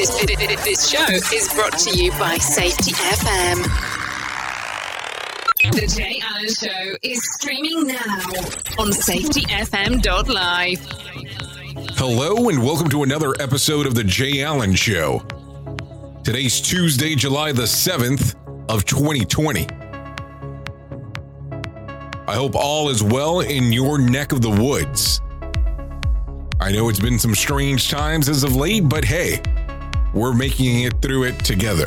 This, this, show is brought to you by Safety FM. The Jay Allen Show is streaming now on safetyfm.live. Hello, and welcome to another episode of The Jay Allen Show. Today's Tuesday, July the 7th of 2020. I hope all is well in your neck of the woods. I know it's been some strange times as of late, but hey, we're making it through it together.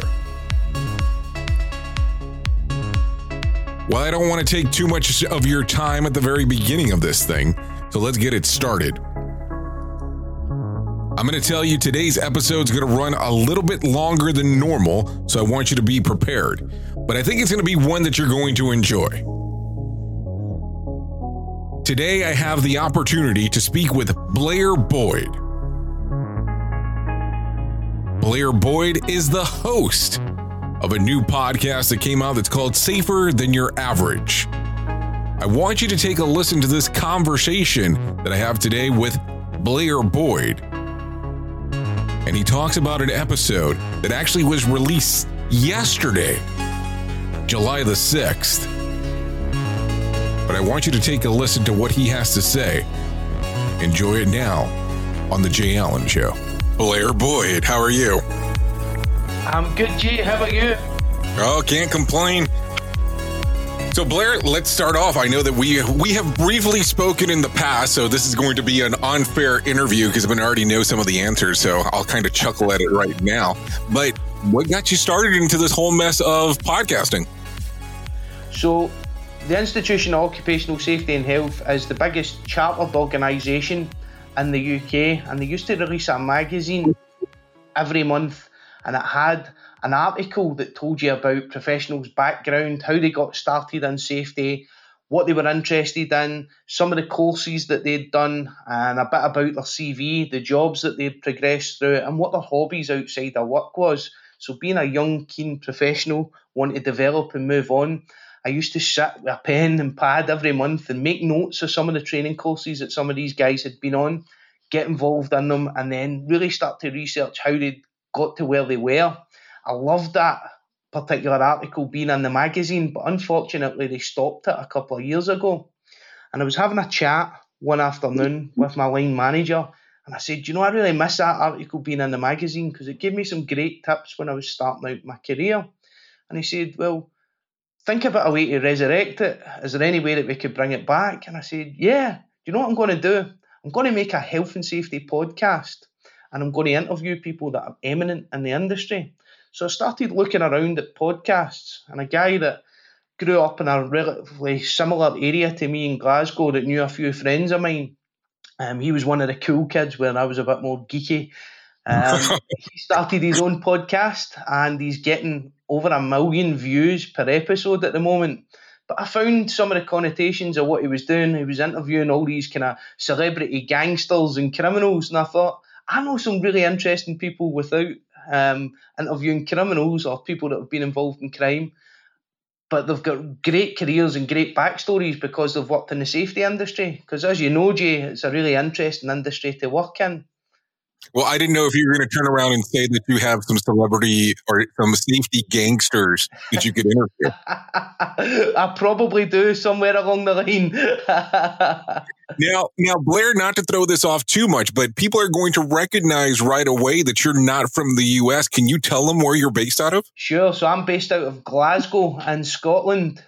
Well, I don't want to take too much of your time at the very beginning of this thing, so let's get it started. I'm going to tell you today's episode is going to run a little bit longer than normal, so I want you to be prepared. But I think it's going to be one that you're going to enjoy. Today, I have the opportunity to speak with Blair Boyd. Blair Boyd is the host of a new podcast that came out that's called Safer Than Your Average. I want you to take a listen to this conversation that I have today with Blair Boyd. And he talks about an episode that actually was released yesterday, July the 6th. But I want you to take a listen to what he has to say. Enjoy it now on The Jay Allen Show. Blair Boyd, how are you? I'm good, Jay. How about you? Oh, can't complain. So Blair, let's start off. I know that we we have briefly spoken in the past, so this is going to be an unfair interview because I already know some of the answers. So I'll kind of chuckle at it right now. But what got you started into this whole mess of podcasting? So, the Institution of Occupational Safety and Health is the biggest chartered organisation in the UK, and they used to release a magazine every month, and it had an article that told you about professionals' background, how they got started in safety, what they were interested in, some of the courses that they'd done, and a bit about their CV, the jobs that they'd progressed through, and what their hobbies outside their work was. So, being a young, keen professional, want to develop and move on, I used to sit with a pen and pad every month and make notes of some of the training courses that some of these guys had been on, get involved in them, and then really start to research how they got to where they were. I loved that particular article being in the magazine, but unfortunately they stopped it a couple of years ago. And I was having a chat one afternoon with my line manager, and I said, you know, I really miss that article being in the magazine because it gave me some great tips when I was starting out my career. And he said, well, think about a way to resurrect it. Is there any way that we could bring it back? And I said, yeah. Do you know what I'm going to do? I'm going to make a health and safety podcast, and I'm going to interview people that are eminent in the industry. So I started looking around at podcasts, and a guy that grew up in a relatively similar area to me in Glasgow that knew a few friends of mine. Um, he was one of the cool kids when I was a bit more geeky. Um, he started his own podcast and he's getting over a million views per episode at the moment. But I found some of the connotations of what he was doing. He was interviewing all these kind of celebrity gangsters and criminals, and I thought, I know some really interesting people without um, interviewing criminals or people that have been involved in crime, but they've got great careers and great backstories because they've worked in the safety industry. Because as you know, Jay, it's a really interesting industry to work in. Well, I didn't know if you were going to turn around and say that you have some celebrity or some safety gangsters that you could interview. I probably do somewhere along the line. now, now, Blair, not to throw this off too much, but people are going to recognize right away that you're not from the U.S. Can you tell them where you're based out of? Sure. So I'm based out of Glasgow in Scotland.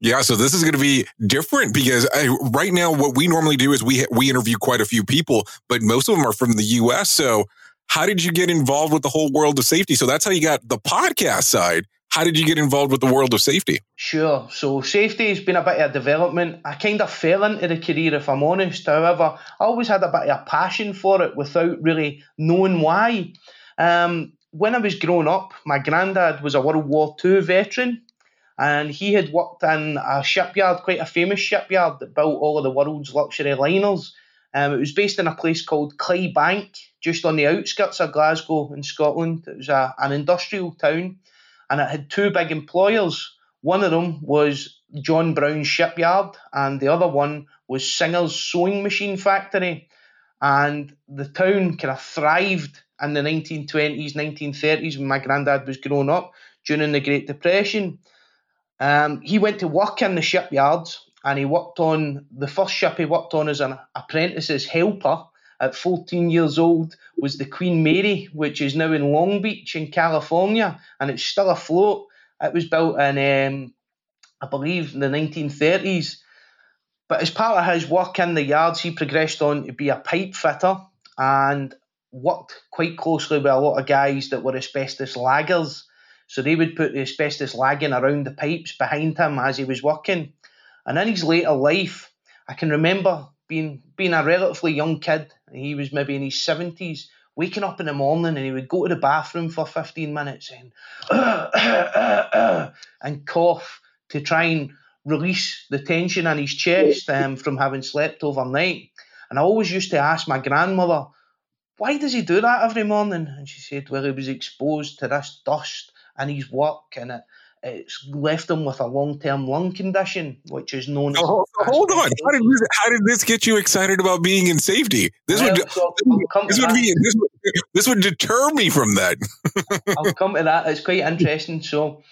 Yeah, so this is going to be different because I, right now what we normally do is we we interview quite a few people, but most of them are from the U.S. So, how did you get involved with the whole world of safety? So that's how you got the podcast side. How did you get involved with the world of safety? Sure. So safety has been a bit of a development. I kind of fell into the career, if I'm honest. However, I always had a bit of a passion for it without really knowing why. Um, when I was growing up, my granddad was a World War II veteran and he had worked in a shipyard, quite a famous shipyard that built all of the world's luxury liners. Um, it was based in a place called Clydebank, just on the outskirts of Glasgow in Scotland. It was a, an industrial town, and it had two big employers. One of them was John Brown Shipyard, and the other one was Singer's Sewing Machine Factory. And the town kind of thrived in the 1920s, 1930s when my granddad was growing up during the Great Depression. Um, he went to work in the shipyards and he worked on the first ship he worked on as an apprentice's helper at 14 years old was the Queen Mary, which is now in Long Beach in California and it's still afloat. It was built in, um, I believe, in the 1930s. But as part of his work in the yards, he progressed on to be a pipe fitter and worked quite closely with a lot of guys that were asbestos laggers so they would put the asbestos lagging around the pipes behind him as he was working. And in his later life, I can remember being being a relatively young kid. He was maybe in his seventies, waking up in the morning and he would go to the bathroom for fifteen minutes and uh, uh, uh, and cough to try and release the tension in his chest um, from having slept overnight. And I always used to ask my grandmother, why does he do that every morning? And she said, well, he was exposed to this dust in his work, and it, it's left him with a long term lung condition, which is known as. Oh, hold on, how did this, how did this get you excited about being in safety? This well, would so this would be this would, this would deter me from that. I'll come to that. It's quite interesting. So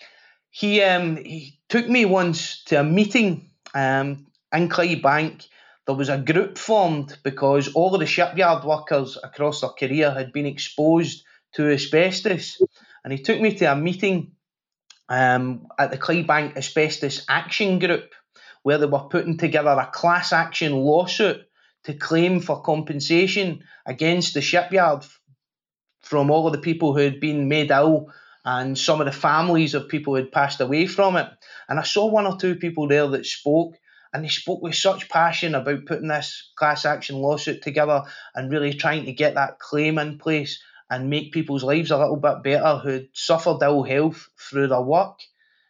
he um he took me once to a meeting um in Clydebank. There was a group formed because all of the shipyard workers across their career had been exposed to asbestos and he took me to a meeting um, at the Clydebank Asbestos Action Group where they were putting together a class action lawsuit to claim for compensation against the shipyard from all of the people who had been made ill and some of the families of people who had passed away from it. And I saw one or two people there that spoke, and they spoke with such passion about putting this class action lawsuit together and really trying to get that claim in place and make people's lives a little bit better who suffered ill health through their work.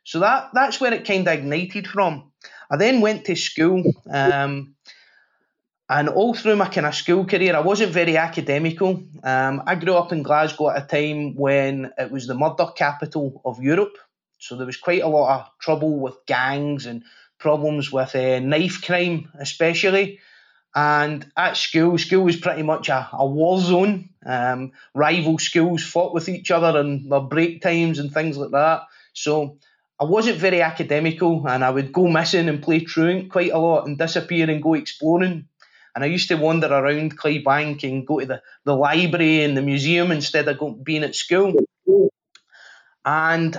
So that that's where it kind of ignited from. I then went to school, um, and all through my kind of school career, I wasn't very academical. Um, I grew up in Glasgow at a time when it was the murder capital of Europe, so there was quite a lot of trouble with gangs and problems with uh, knife crime, especially. And at school, school was pretty much a, a war zone. Um, rival schools fought with each other in their break times and things like that. So I wasn't very academical and I would go missing and play truant quite a lot and disappear and go exploring. And I used to wander around Clydebank and go to the, the library and the museum instead of being at school. And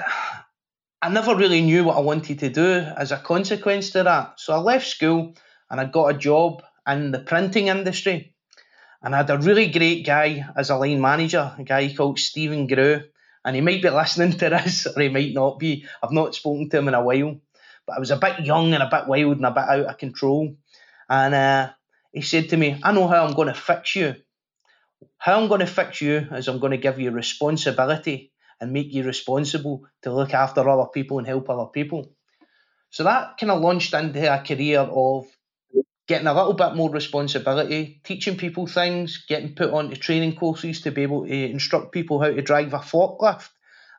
I never really knew what I wanted to do as a consequence to that. So I left school and I got a job in the printing industry. And I had a really great guy as a line manager, a guy called Stephen Grew. And he might be listening to this or he might not be. I've not spoken to him in a while. But I was a bit young and a bit wild and a bit out of control. And uh, he said to me, I know how I'm going to fix you. How I'm going to fix you is I'm going to give you responsibility and make you responsible to look after other people and help other people. So that kind of launched into a career of getting a little bit more responsibility, teaching people things, getting put onto training courses to be able to eh, instruct people how to drive a forklift.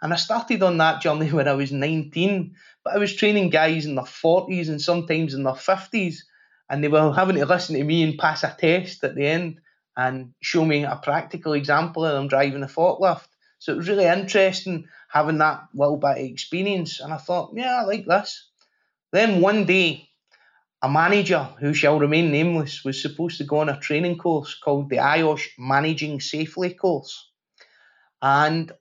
And I started on that journey when I was 19, but I was training guys in their 40s and sometimes in their 50s, and they were having to listen to me and pass a test at the end. and show me a practical example of them driving a forklift. So it was really interesting having that little bit of experience. And I thought, yeah, I like this. Then one day, a manager who shall remain nameless was supposed to go on a training course called the IOSH Managing Safely course. And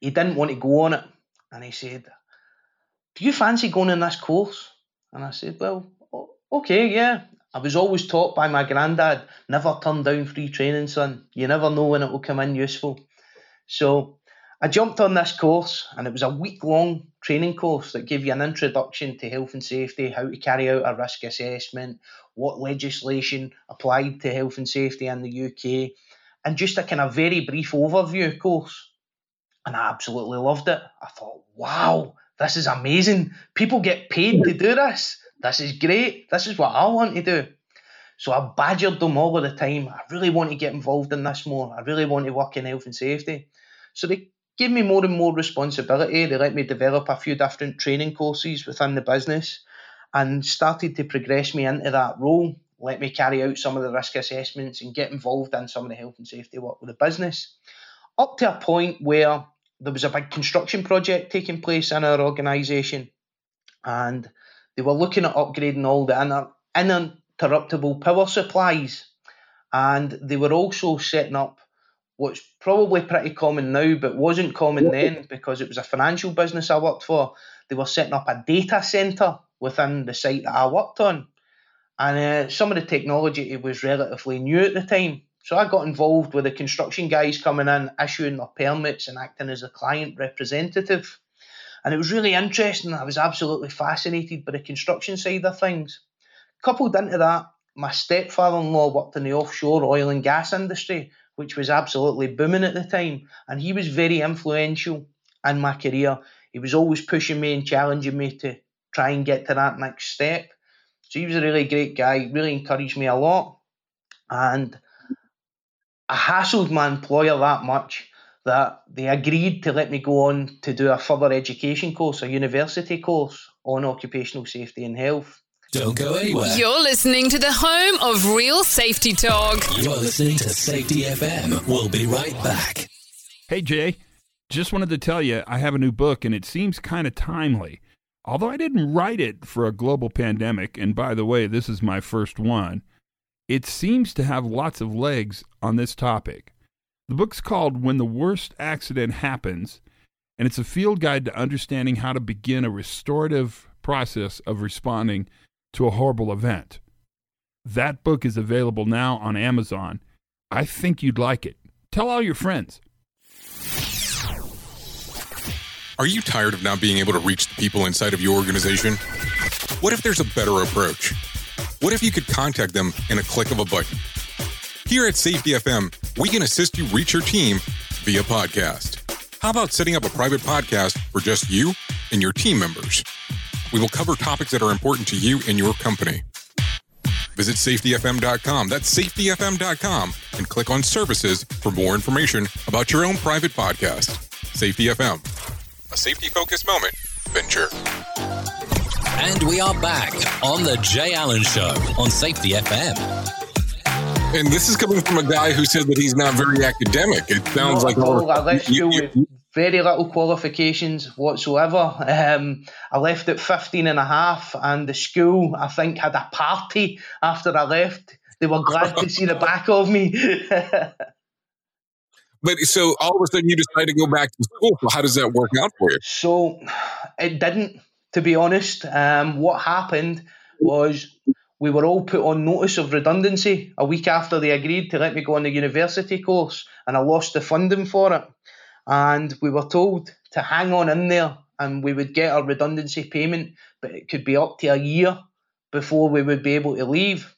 he didn't want to go on it. And he said, Do you fancy going on this course? And I said, Well, okay, yeah. I was always taught by my granddad, never turn down free training, son. You never know when it will come in useful. So I jumped on this course, and it was a week long training course that gave you an introduction to health and safety, how to carry out a risk assessment, what legislation applied to health and safety in the UK, and just a kind of very brief overview course. And I absolutely loved it. I thought, wow, this is amazing. People get paid to do this. This is great. This is what I want to do. So I badgered them all of the time. I really want to get involved in this more. I really want to work in health and safety. So they gave me more and more responsibility. They let me develop a few different training courses within the business and started to progress me into that role. Let me carry out some of the risk assessments and get involved in some of the health and safety work with the business. Up to a point where there was a big construction project taking place in our organisation and they were looking at upgrading all the inter- uninterruptible power supplies, and they were also setting up what's probably pretty common now, but wasn't common then because it was a financial business I worked for. They were setting up a data centre within the site that I worked on, and uh, some of the technology was relatively new at the time. So I got involved with the construction guys coming in, issuing their permits, and acting as a client representative. And it was really interesting. I was absolutely fascinated by the construction side of things. Coupled into that, my stepfather in law worked in the offshore oil and gas industry, which was absolutely booming at the time. And he was very influential in my career. He was always pushing me and challenging me to try and get to that next step. So he was a really great guy, really encouraged me a lot. And I hassled my employer that much that they agreed to let me go on to do a further education course, a university course on occupational safety and health. Don't go anywhere. You're listening to the home of real safety talk. You're listening to Safety FM. We'll be right back. Hey, Jay. Just wanted to tell you I have a new book and it seems kind of timely. Although I didn't write it for a global pandemic, and by the way, this is my first one, it seems to have lots of legs on this topic. The book's called When the Worst Accident Happens, and it's a field guide to understanding how to begin a restorative process of responding to a horrible event. That book is available now on Amazon. I think you'd like it. Tell all your friends. Are you tired of not being able to reach the people inside of your organization? What if there's a better approach? What if you could contact them in a click of a button? Here at Safety FM, we can assist you reach your team via podcast. How about setting up a private podcast for just you and your team members? We will cover topics that are important to you and your company. Visit safetyfm.com. That's safetyfm.com and click on services for more information about your own private podcast. Safety FM, a safety focused moment venture. And we are back on The Jay Allen Show on Safety FM. And this is coming from a guy who said that he's not very academic. It sounds like all, I left school with very little qualifications whatsoever. Um, I left at 15 and a half, and the school, I think, had a party after I left. They were glad to see the back of me. but so all of a sudden you decide to go back to school. So how does that work out for you? So it didn't, to be honest. Um, what happened was we were all put on notice of redundancy a week after they agreed to let me go on the university course, and I lost the funding for it. And we were told to hang on in there and we would get a redundancy payment, but it could be up to a year before we would be able to leave.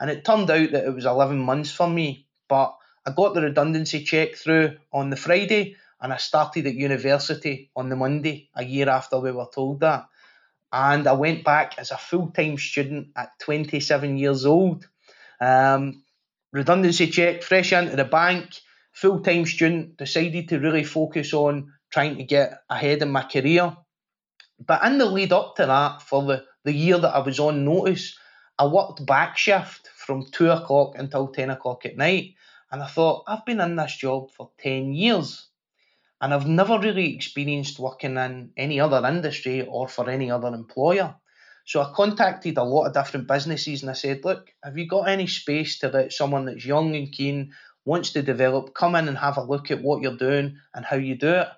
And it turned out that it was 11 months for me, but I got the redundancy check through on the Friday and I started at university on the Monday, a year after we were told that and I went back as a full time student at 27 years old. Um, redundancy check, fresh into the bank, full time student, decided to really focus on trying to get ahead in my career. But in the lead up to that, for the, the year that I was on notice, I worked back shift from two o'clock until 10 o'clock at night. And I thought, I've been in this job for 10 years and I've never really experienced working in any other industry or for any other employer. So I contacted a lot of different businesses and I said, Look, have you got any space to let someone that's young and keen, wants to develop, come in and have a look at what you're doing and how you do it?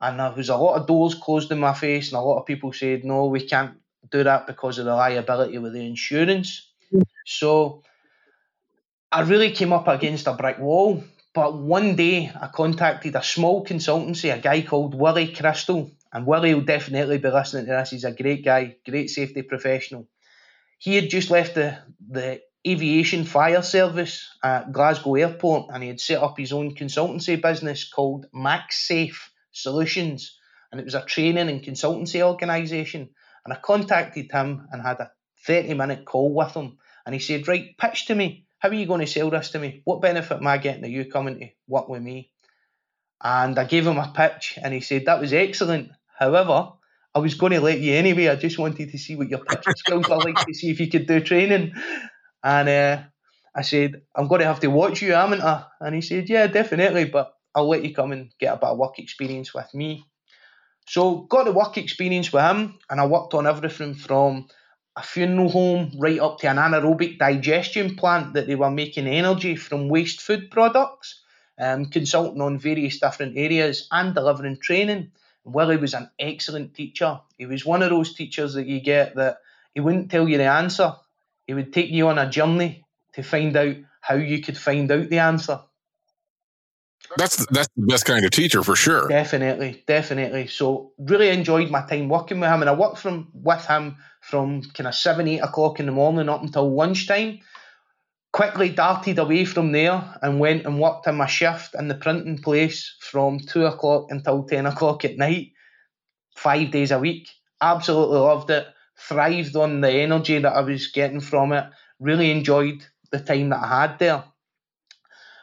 And there was a lot of doors closed in my face, and a lot of people said, No, we can't do that because of the liability with the insurance. So I really came up against a brick wall. But one day I contacted a small consultancy, a guy called Willie Crystal, and Willie will definitely be listening to this. He's a great guy, great safety professional. He had just left the, the aviation fire service at Glasgow Airport and he had set up his own consultancy business called MaxSafe Solutions. And it was a training and consultancy organisation. And I contacted him and had a 30 minute call with him. And he said, Right, pitch to me. How are you going to sell this to me? What benefit am I getting of you coming to work with me? And I gave him a pitch and he said, That was excellent. However, I was going to let you anyway. I just wanted to see what your pitching skills are like to see if you could do training. And uh, I said, I'm going to have to watch you, haven't I? And he said, Yeah, definitely, but I'll let you come and get a bit of work experience with me. So got the work experience with him, and I worked on everything from a funeral home right up to an anaerobic digestion plant that they were making energy from waste food products, um, consulting on various different areas and delivering training. Willie was an excellent teacher. He was one of those teachers that you get that he wouldn't tell you the answer. He would take you on a journey to find out how you could find out the answer. That's that's the best kind of teacher for sure. Definitely, definitely. So really enjoyed my time working with him, and I worked from with him from kind of seven, eight o'clock in the morning up until lunchtime. Quickly darted away from there and went and worked in my shift in the printing place from two o'clock until ten o'clock at night, five days a week. Absolutely loved it. Thrived on the energy that I was getting from it. Really enjoyed the time that I had there.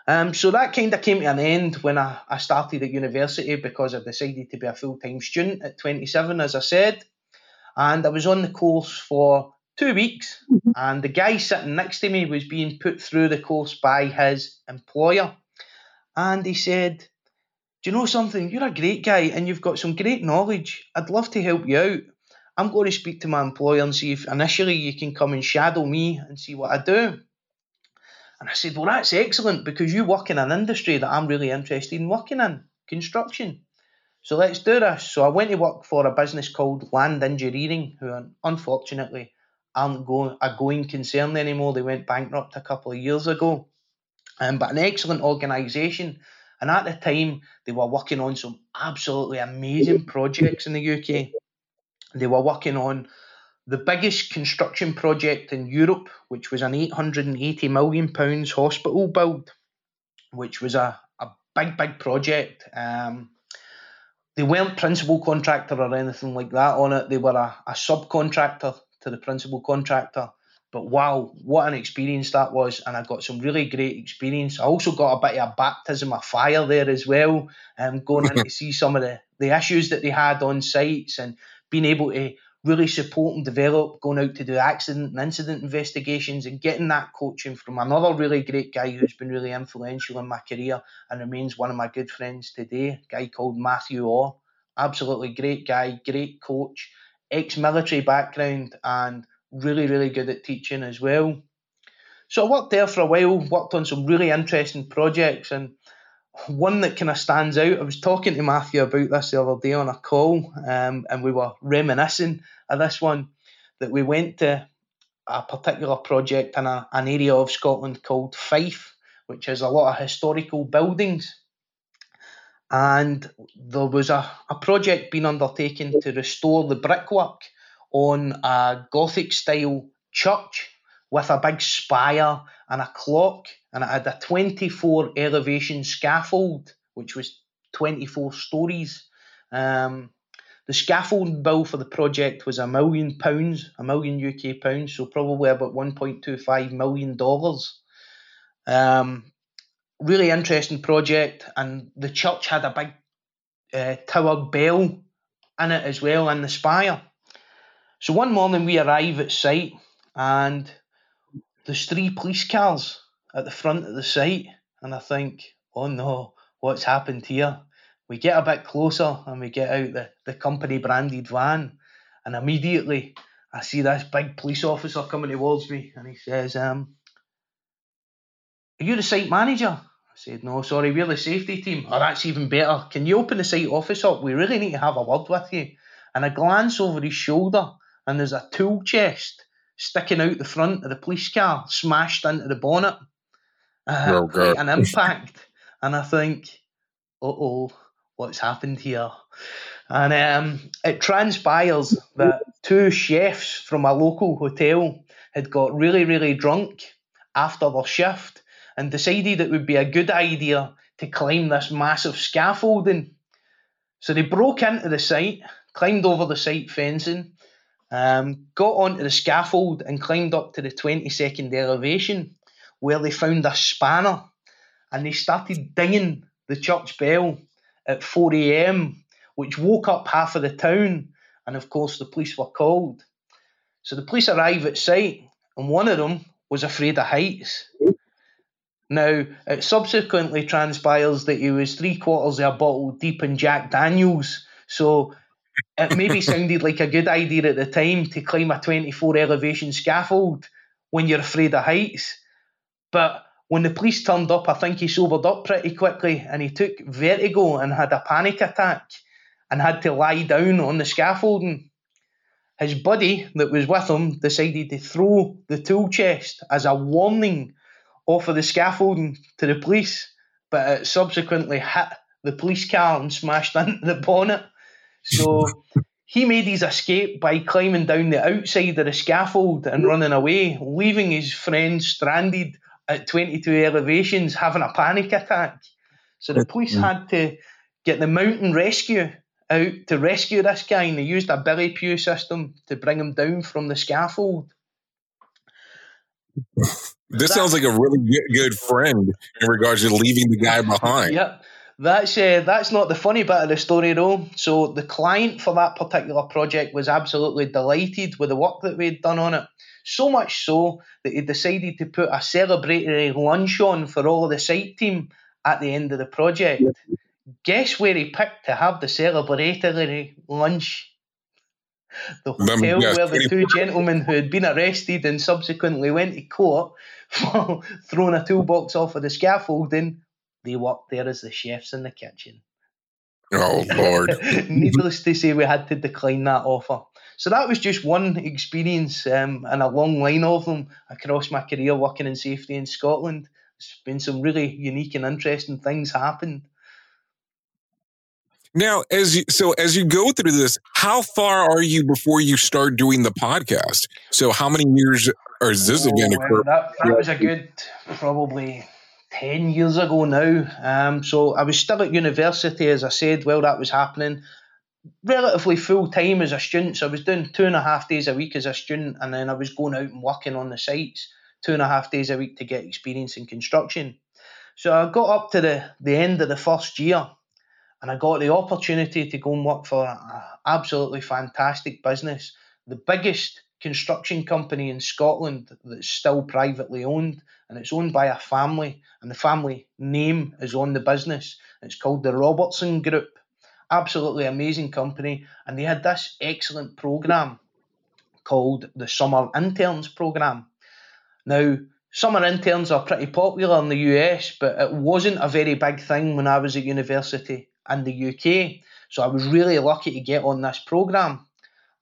Um, so that kind of came to an end when I, I started at university because I decided to be a full time student at 27, as I said. And I was on the course for two weeks, mm-hmm. and the guy sitting next to me was being put through the course by his employer. And he said, Do you know something? You're a great guy and you've got some great knowledge. I'd love to help you out. I'm going to speak to my employer and see if initially you can come and shadow me and see what I do. And I said, Well, that's excellent because you work in an industry that I'm really interested in working in construction. So let's do this. So I went to work for a business called Land Engineering, who unfortunately aren't going, a going concern anymore. They went bankrupt a couple of years ago. Um, but an excellent organisation. And at the time, they were working on some absolutely amazing projects in the UK. They were working on the biggest construction project in Europe, which was an 880 million pounds hospital build, which was a, a big, big project. Um, they weren't principal contractor or anything like that on it. They were a, a subcontractor to the principal contractor. But wow, what an experience that was. And I got some really great experience. I also got a bit of a baptism of fire there as well, um, going in to see some of the, the issues that they had on sites and being able to really support and develop, going out to do accident and incident investigations and getting that coaching from another really great guy who's been really influential in my career and remains one of my good friends today, a guy called Matthew Orr. Absolutely great guy, great coach, ex military background, and really, really good at teaching as well. So I worked there for a while, worked on some really interesting projects, and one that kind of stands out. I was talking to Matthew about this the other day on a call, um, and we were reminiscing of this one that we went to a particular project in a, an area of Scotland called Fife, which has a lot of historical buildings. And there was a, a project being undertaken to restore the brickwork on a Gothic style church with a big spire and a clock, and it had a 24 elevation scaffold, which was 24 stories. Um, the scaffold bill for the project was a million pounds, a million UK pounds, so probably about 1.25 million dollars. Um, really interesting project, and the church had a big uh, tower bell in it as well, in the spire. So one morning we arrive at site, and there's three police cars at the front of the site, and I think, oh no, what's happened here? We get a bit closer and we get out the, the company branded van, and immediately I see this big police officer coming towards me, and he says, um, Are you the site manager? I said, No, sorry, we're the safety team. Oh, that's even better. Can you open the site office up? We really need to have a word with you. And I glance over his shoulder, and there's a tool chest sticking out the front of the police car, smashed into the bonnet. Uh, God. an impact. and I think, uh oh, what's happened here? And um, it transpires that two chefs from a local hotel had got really, really drunk after their shift and decided it would be a good idea to climb this massive scaffolding. So they broke into the site, climbed over the site fencing, um, got onto the scaffold and climbed up to the 22nd elevation where they found a spanner and they started dinging the church bell at 4 a.m., which woke up half of the town. And of course, the police were called. So the police arrive at site, and one of them was afraid of heights. Now, it subsequently transpires that he was three quarters of a bottle deep in Jack Daniels. So it maybe sounded like a good idea at the time to climb a 24 elevation scaffold when you're afraid of heights. But when the police turned up, I think he sobered up pretty quickly and he took vertigo and had a panic attack and had to lie down on the scaffolding. His buddy that was with him decided to throw the tool chest as a warning off of the scaffolding to the police, but it subsequently hit the police car and smashed into the bonnet. So he made his escape by climbing down the outside of the scaffold and running away, leaving his friend stranded at 22 elevations having a panic attack. So the police mm-hmm. had to get the mountain rescue out to rescue this guy, and they used a Billy Pugh system to bring him down from the scaffold. This sounds like a really good, good friend in regards to leaving the guy behind. Yep. That's uh, that's not the funny bit of the story though. So the client for that particular project was absolutely delighted with the work that we'd done on it. So much so that he decided to put a celebratory lunch on for all of the site team at the end of the project. Guess where he picked to have the celebratory lunch? The hotel guess. where the two gentlemen who had been arrested and subsequently went to court for throwing a toolbox off of the scaffolding, they worked there as the chefs in the kitchen. Oh Lord. Needless to say, we had to decline that offer. So that was just one experience um, and a long line of them across my career working in safety in Scotland. There's been some really unique and interesting things happened. Now, as you so as you go through this, how far are you before you start doing the podcast? So, how many years or is this Oh, well, occur? that, that was a good probably 10 years ago now. Um, so I was still at university, as I said, while that was happening. Relatively full time as a student. So I was doing two and a half days a week as a student, and then I was going out and working on the sites two and a half days a week to get experience in construction. So I got up to the, the end of the first year and I got the opportunity to go and work for an absolutely fantastic business, the biggest construction company in Scotland that's still privately owned, and it's owned by a family, and the family name is on the business. It's called the Robertson Group. Absolutely amazing company, and they had this excellent program called the Summer Interns Program. Now, summer interns are pretty popular in the US, but it wasn't a very big thing when I was at university in the UK. So I was really lucky to get on this program.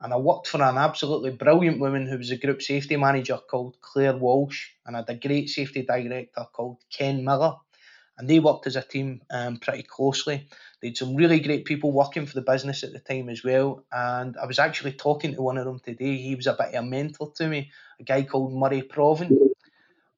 And I worked for an absolutely brilliant woman who was a group safety manager called Claire Walsh, and I had a great safety director called Ken Miller. And they worked as a team um, pretty closely. They had some really great people working for the business at the time as well. And I was actually talking to one of them today. He was a bit of a mentor to me, a guy called Murray Proven.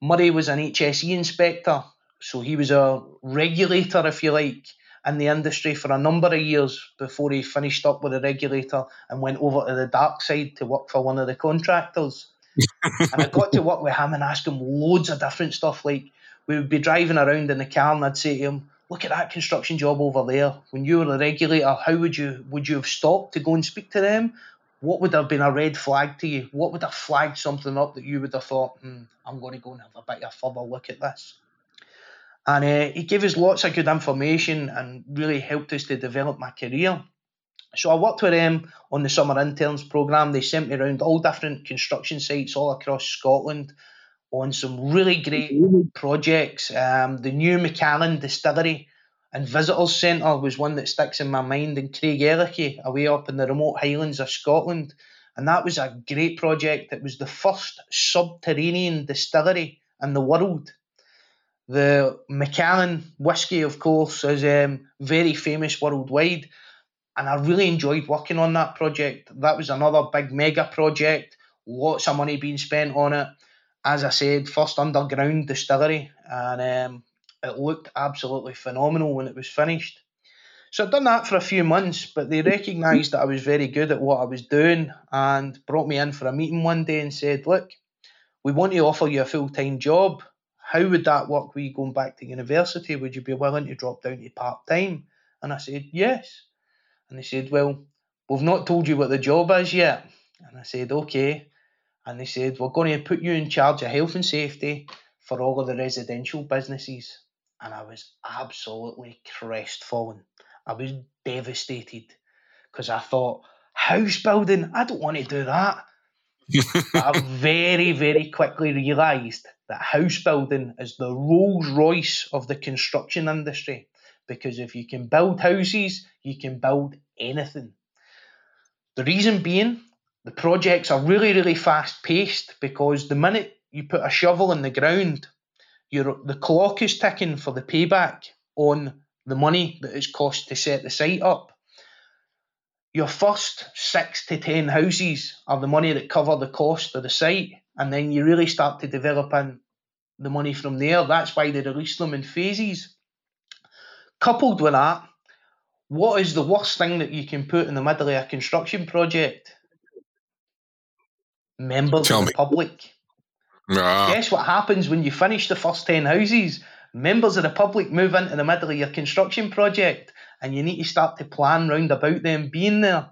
Murray was an HSE inspector, so he was a regulator, if you like, in the industry for a number of years before he finished up with a regulator and went over to the dark side to work for one of the contractors. and I got to work with him and ask him loads of different stuff. Like we would be driving around in the car and I'd say to him, "Look at that construction job over there. When you were a regulator, how would you would you have stopped to go and speak to them? what would have been a red flag to you? What would have flagged something up that you would have thought, hmm, I'm going to go and have a bit of a further look at this? And uh, he gave us lots of good information and really helped us to develop my career. So I worked with them on the summer interns program. They sent me around all different construction sites all across Scotland on some really great projects. Um, the new Macallan distillery and visitors centre was one that sticks in my mind in Craigellachie, away up in the remote highlands of Scotland. And that was a great project. It was the first subterranean distillery in the world. The Macallan whisky, of course, is um, very famous worldwide and I really enjoyed working on that project. That was another big mega project, lots of money being spent on it. As I said, first underground distillery, and um, it looked absolutely phenomenal when it was finished. So I'd done that for a few months, but they recognised that I was very good at what I was doing and brought me in for a meeting one day and said, Look, we want to offer you a full time job. How would that work with you going back to university? Would you be willing to drop down to part time? And I said, Yes. And they said, Well, we've not told you what the job is yet. And I said, Okay. And they said, We're going to put you in charge of health and safety for all of the residential businesses. And I was absolutely crestfallen. I was devastated because I thought, house building, I don't want to do that. I very, very quickly realised that house building is the Rolls Royce of the construction industry because if you can build houses, you can build anything. The reason being, the projects are really, really fast paced because the minute you put a shovel in the ground, the clock is ticking for the payback on the money that it's cost to set the site up. Your first six to ten houses are the money that cover the cost of the site, and then you really start to develop in the money from there. That's why they release them in phases. Coupled with that, what is the worst thing that you can put in the middle of a construction project? Members Tell of the me. public. Nah. Guess what happens when you finish the first 10 houses? Members of the public move into the middle of your construction project and you need to start to plan round about them being there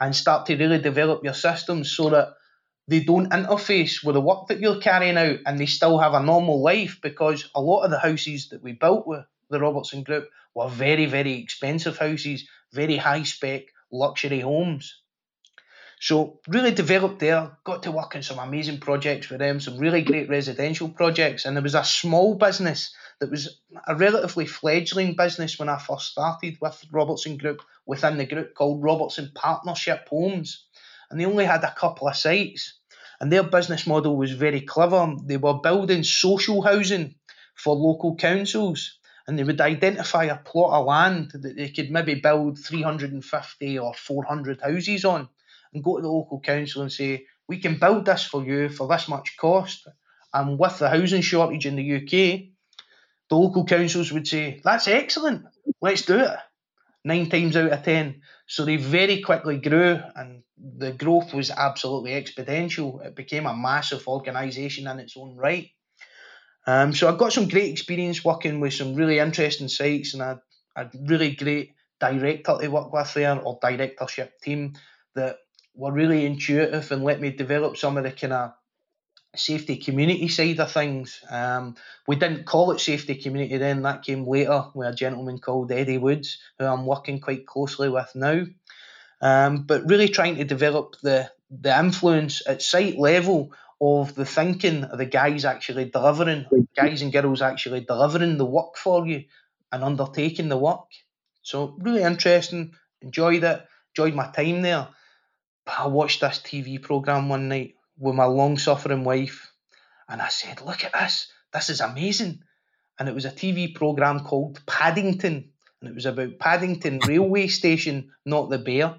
and start to really develop your systems so that they don't interface with the work that you're carrying out and they still have a normal life because a lot of the houses that we built with the Robertson Group were very, very expensive houses, very high spec luxury homes. So really developed there, got to work on some amazing projects with them, some really great residential projects, and there was a small business that was a relatively fledgling business when I first started with Robertson Group within the group called Robertson Partnership Homes, and they only had a couple of sites, and their business model was very clever. They were building social housing for local councils and they would identify a plot of land that they could maybe build 350 or 400 houses on and go to the local council and say, we can build this for you for this much cost. And with the housing shortage in the UK, the local councils would say, that's excellent, let's do it. Nine times out of ten. So they very quickly grew, and the growth was absolutely exponential. It became a massive organisation in its own right. Um, so I got some great experience working with some really interesting sites, and a, a really great director to work with there, or directorship team that were really intuitive and let me develop some of the kind of safety community side of things. Um, we didn't call it safety community then, that came later with a gentleman called Eddie Woods, who I'm working quite closely with now. Um, but really trying to develop the, the influence at site level of the thinking of the guys actually delivering, guys and girls actually delivering the work for you and undertaking the work. So really interesting, enjoyed it, enjoyed my time there. I watched this TV program one night with my long suffering wife, and I said, "Look at this! This is amazing!" And it was a TV program called Paddington, and it was about Paddington railway station, not the bear,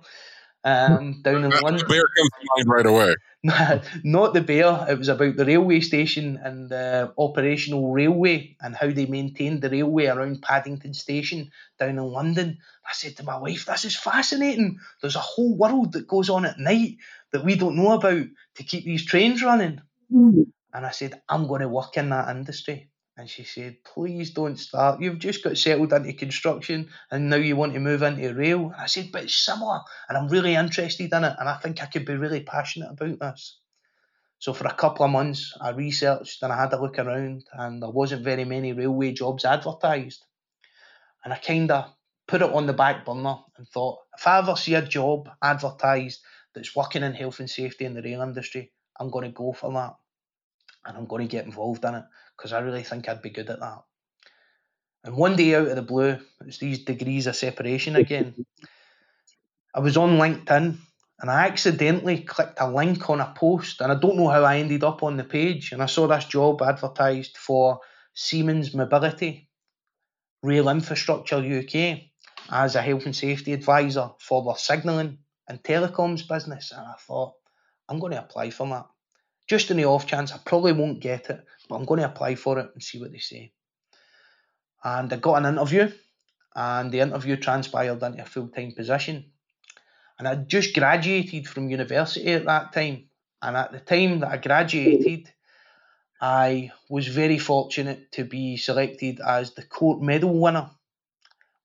um, down in London. Bear comes to mind right away. not the bear. It was about the railway station and the operational railway and how they maintained the railway around Paddington Station down in London. I said to my wife, "This is fascinating. There's a whole world that goes on at night that we don't know about to keep these trains running." Mm. And I said, "I'm going to work in that industry." And she said, Please don't start. You've just got settled into construction and now you want to move into rail. And I said, But it's similar and I'm really interested in it and I think I could be really passionate about this. So for a couple of months, I researched and I had a look around and there wasn't very many railway jobs advertised. And I kind of put it on the back burner and thought, if I ever see a job advertised that's working in health and safety in the rail industry, I'm going to go for that and I'm going to get involved in it because I really think I'd be good at that. And one day out of the blue, it's these degrees of separation again. I was on LinkedIn and I accidentally clicked a link on a post and I don't know how I ended up on the page and I saw this job advertised for Siemens Mobility, Rail Infrastructure UK as a health and safety advisor for their signalling and telecoms business and I thought I'm going to apply for that just in the off chance I probably won't get it, but I'm going to apply for it and see what they say. And I got an interview, and the interview transpired into a full time position. And I just graduated from university at that time. And at the time that I graduated, I was very fortunate to be selected as the court medal winner,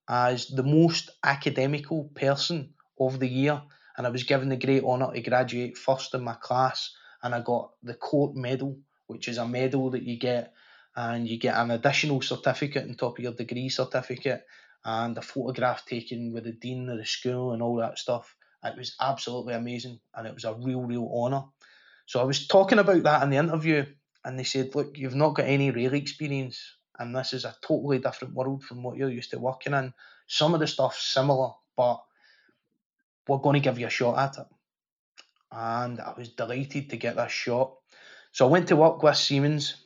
as the most academical person of the year. And I was given the great honour to graduate first in my class and I got the court medal, which is a medal that you get, and you get an additional certificate on top of your degree certificate, and a photograph taken with the dean of the school and all that stuff. It was absolutely amazing, and it was a real, real honour. So I was talking about that in the interview, and they said, "Look, you've not got any rail experience, and this is a totally different world from what you're used to working in. Some of the stuff's similar, but we're going to give you a shot at it." And I was delighted to get this shot. So I went to work with Siemens,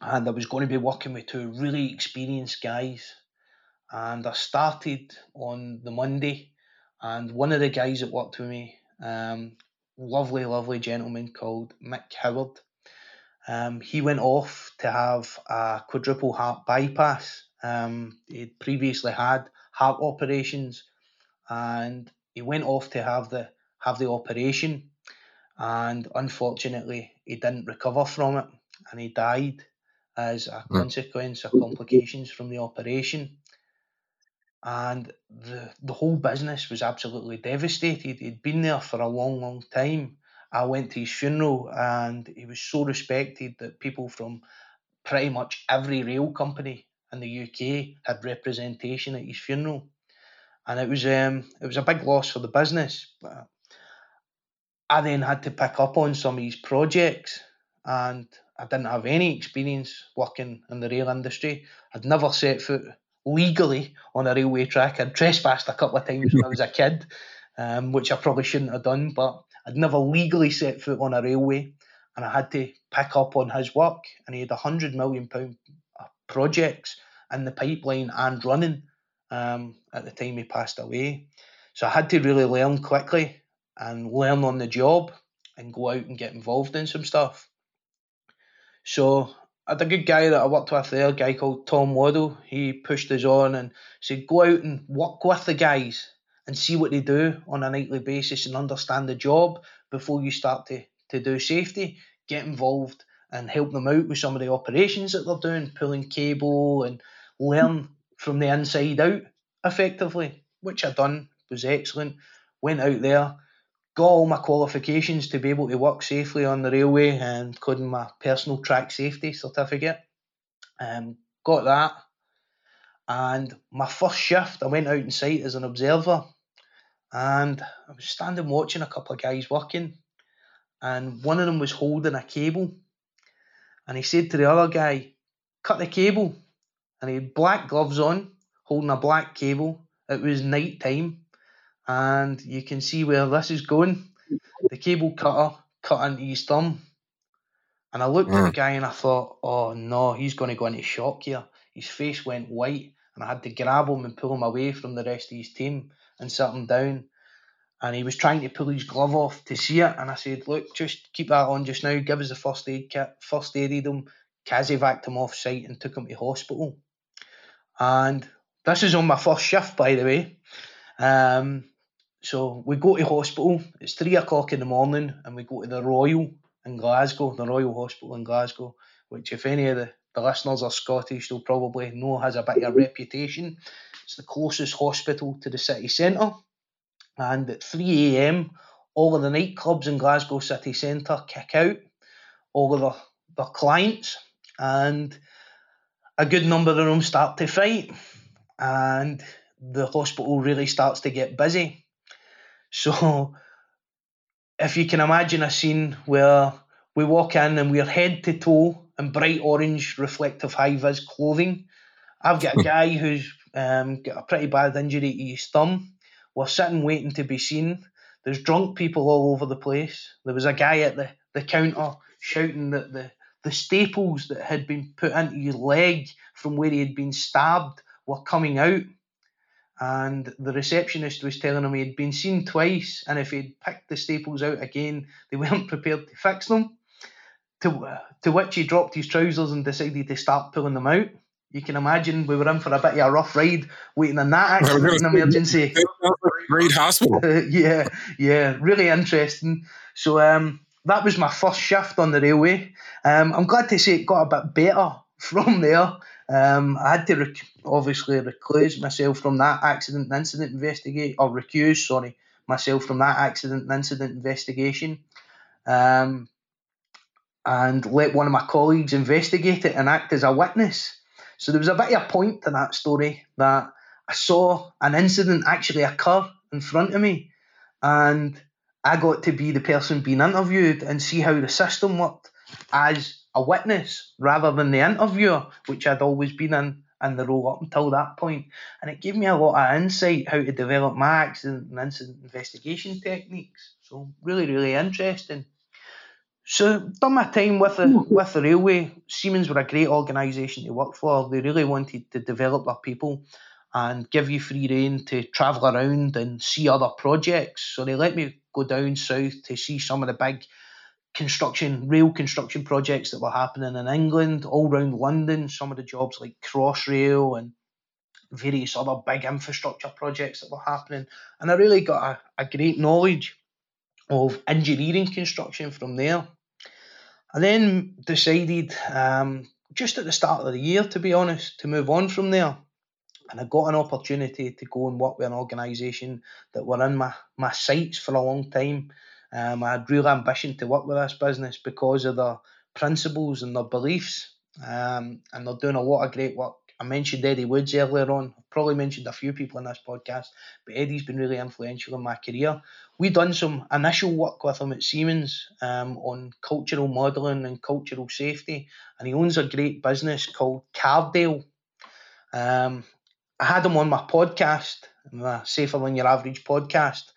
and I was going to be working with two really experienced guys. And I started on the Monday, and one of the guys that worked with me, um, lovely, lovely gentleman called Mick Howard, um, he went off to have a quadruple heart bypass. Um, he'd previously had heart operations, and he went off to have the have the operation, and unfortunately, he didn't recover from it, and he died as a mm. consequence of complications from the operation. And the the whole business was absolutely devastated. He'd been there for a long, long time. I went to his funeral, and he was so respected that people from pretty much every rail company in the UK had representation at his funeral, and it was um, it was a big loss for the business. But I then had to pick up on some of these projects and I didn't have any experience working in the rail industry. I'd never set foot legally on a railway track. I'd trespassed a couple of times when I was a kid, um, which I probably shouldn't have done, but I'd never legally set foot on a railway and I had to pick up on his work and he had a hundred million pound projects in the pipeline and running um, at the time he passed away. So I had to really learn quickly and learn on the job and go out and get involved in some stuff. So I had a good guy that I worked with there, a guy called Tom Waddle. He pushed us on and said, go out and work with the guys and see what they do on a nightly basis and understand the job before you start to, to do safety. Get involved and help them out with some of the operations that they're doing, pulling cable and learn from the inside out effectively, which I done was excellent. Went out there, got all my qualifications to be able to work safely on the railway, and including my personal track safety certificate. Um, got that. And my first shift, I went out in sight as an observer, and I was standing watching a couple of guys working, and one of them was holding a cable, and he said to the other guy, "Cut the cable," and he had black gloves on, holding a black cable. It was night time, and you can see where this is going. The cable cutter cut into his thumb. And I looked mm. at the mm. guy and I thought, oh no, he's going to go into shock here. His face went white, and I had to grab him and pull him away from the rest of his team and sit him down. And he was trying to pull his glove off to see it. And I said, look, just keep that on just now. Give us the first aid kit. First aided him, casevaced him off site and took him to hospital. And this is on my first shift, by the way. Um, so we go to hospital. It's three o'clock in the morning, and we go to the Royal in Glasgow, the Royal Hospital in Glasgow. Which, if any of the the listeners are Scottish, they'll probably know has a bit of a reputation. It's the closest hospital to the city centre. And at 3 a.m., all of the nightclubs in Glasgow city centre kick out, all of their, their clients, and a good number of them start to fight. And the hospital really starts to get busy. So, if you can imagine a scene where we walk in and we're head to toe in bright orange reflective high vis clothing, I've got a guy who's um, got a pretty bad injury to his thumb. We're sitting waiting to be seen. There's drunk people all over the place. There was a guy at the, the counter shouting that the, the staples that had been put into his leg from where he had been stabbed were coming out. And the receptionist was telling him he had been seen twice, and if he'd picked the staples out again, they weren't prepared to fix them. To, to which he dropped his trousers and decided to start pulling them out you can imagine we were in for a bit of a rough ride waiting in that accident emergency. Great hospital. yeah, yeah, really interesting. So um, that was my first shift on the railway. Um, I'm glad to say it got a bit better from there. Um, I had to rec- obviously recuse myself from that accident and incident investigate or recuse, sorry, myself from that accident and incident investigation. Um, and let one of my colleagues investigate it and act as a witness. So there was a bit of a point to that story that I saw an incident actually occur in front of me, and I got to be the person being interviewed and see how the system worked as a witness rather than the interviewer, which I'd always been in in the role up until that point. And it gave me a lot of insight how to develop my accident and incident investigation techniques. So really, really interesting. So done my time with the hmm. with the railway. Siemens were a great organisation to work for. They really wanted to develop their people and give you free rein to travel around and see other projects. So they let me go down south to see some of the big construction, rail construction projects that were happening in England, all around London. Some of the jobs like Crossrail and various other big infrastructure projects that were happening. And I really got a, a great knowledge of engineering construction from there. I then decided, um, just at the start of the year, to be honest, to move on from there. And I got an opportunity to go and work with an organisation that were in my, my sights for a long time. Um, I had real ambition to work with this business because of their principles and their beliefs. Um, and they're doing a lot of great work I mentioned Eddie Woods earlier on. I've probably mentioned a few people in this podcast, but Eddie's been really influential in my career. We've done some initial work with him at Siemens um, on cultural modelling and cultural safety, and he owns a great business called Cardale. Um, I had him on my podcast, my Safer Than Your Average podcast,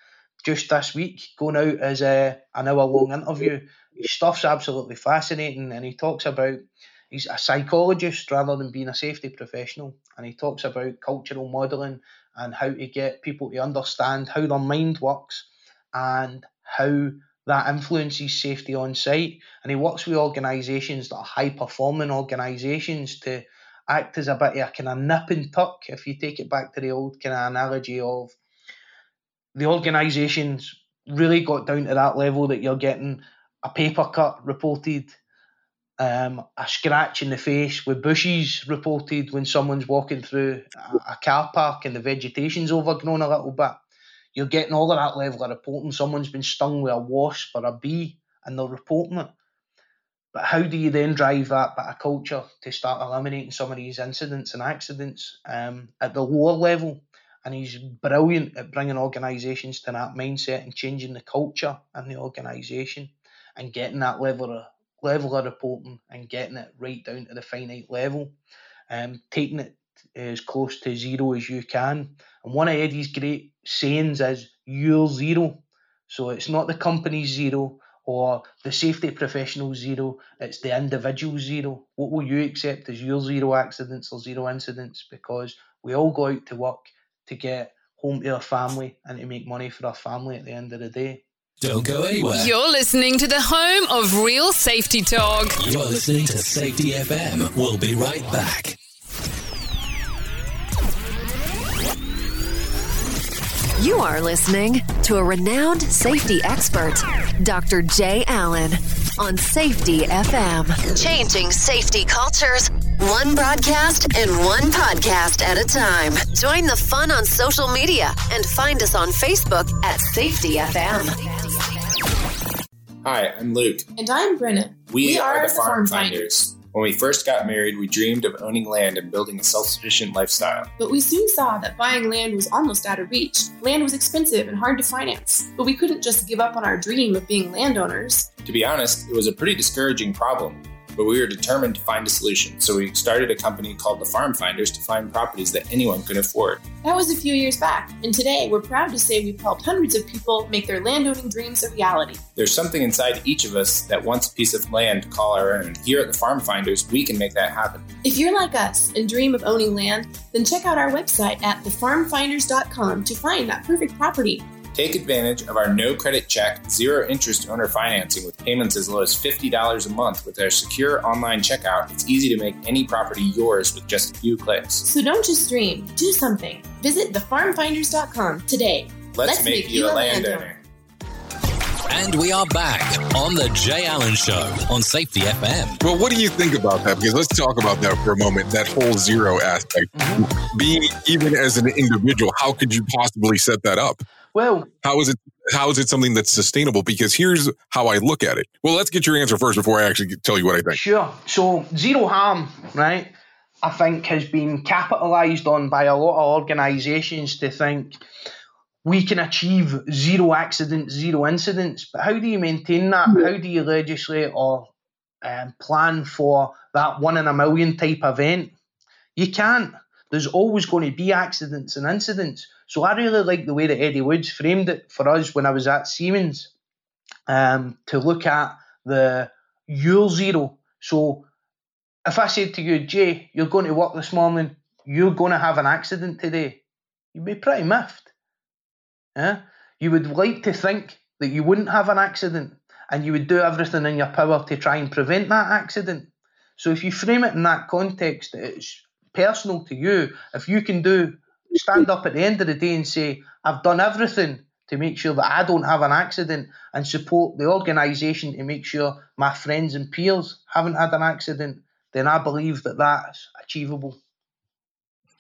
just this week, going out as a, an hour long interview. His stuff's absolutely fascinating, and he talks about he's a psychologist rather than being a safety professional, and he talks about cultural modelling and how to get people to understand how their mind works and how that influences safety on site. And he works with organisations that are high performing organisations to act as a bit of a kind of nip and tuck, if you take it back to the old kind of analogy of the organisations really got down to that level that you're getting a paper cut reported um, a scratch in the face with bushes reported when someone's walking through a, a, car park and the vegetation's overgrown a little bit. You're getting all of that level of reporting. Someone's been stung with a wasp or a bee and they're reporting it. But how do you then drive that bit of culture to start eliminating some of these incidents and accidents um, at the lower level? And he's brilliant at bringing organisations to that mindset and changing the culture in the organisation and getting that level of level of reporting and getting it right down to the finite level, um, taking it as close to zero as you can. And one of Eddie's great sayings is "You're zero." So it's not the company zero or the safety professional zero, it's the individual zero. What will you accept as your zero accidents or zero incidents? Because we all go out to work to get home to our family and to make money for our family at the end of the day. Don't go anywhere. You're listening to the home of real safety talk. You're listening to Safety FM. We'll be right back. You are listening to a renowned safety expert, Dr. Jay Allen, on Safety FM. Changing safety cultures One broadcast and one podcast at a time. Join the fun on social media and find us on Facebook at Safety FM. Hi, I'm Luke. And I'm Brenna. We, are, the Farm Finders. When we first got married, we dreamed of owning land and building a self sufficient lifestyle. But we soon saw that buying land was almost out of reach. Land was expensive and hard to finance. But we couldn't just give up on our dream of being landowners. To be honest, it was a pretty discouraging problem but we were determined to find a solution. So we started a company called the Farm Finders to find properties that anyone could afford. That was a few years back, and today we're proud to say we've helped hundreds of people make their landowning dreams a reality. There's something inside each of us that wants a piece of land to call our own. Here at the Farm Finders, we can make that happen. If you're like us and dream of owning land, then check out our website at thefarmfinders.com to find that perfect property. Take advantage of our no credit check, zero interest owner financing with payments as low as $50 a month with our secure online checkout. It's easy to make any property yours with just a few clicks. So don't just dream, do something. Visit thefarmfinders.com today. Let's, Let's make, make, you a landowner. And we are back on the Jay Allen Show on Safety FM. Well, what do you think about that? Because let's talk about that for a moment. That whole zero aspect. Mm-hmm. Being even as an individual, how could you possibly set that up? Well, how is it? How is it something that's sustainable? Because here's how I look at it. Well, let's get your answer first before I actually tell you what I think. Sure. So zero harm, right? I think has been capitalised on by a lot of organisations to think we can achieve zero accidents, zero incidents. But how do you maintain that? How do you legislate or um, plan for that one in a million type event? You can't. There's always going to be accidents and incidents. So I really like the way that Eddie Woods framed it for us when I was at Siemens um, to look at the your zero. So if I said to you, Jay, you're going to work this morning, you're going to have an accident today, you'd be pretty miffed. Yeah? You would like to think that you wouldn't have an accident and you would do everything in your power to try and prevent that accident. So if you frame it in that context, it's personal to you. If you can do stand up at the end of the day and say, I've done everything to make sure that I don't have an accident and support the organisation to make sure my friends and peers haven't had an accident, then I believe that that's achievable.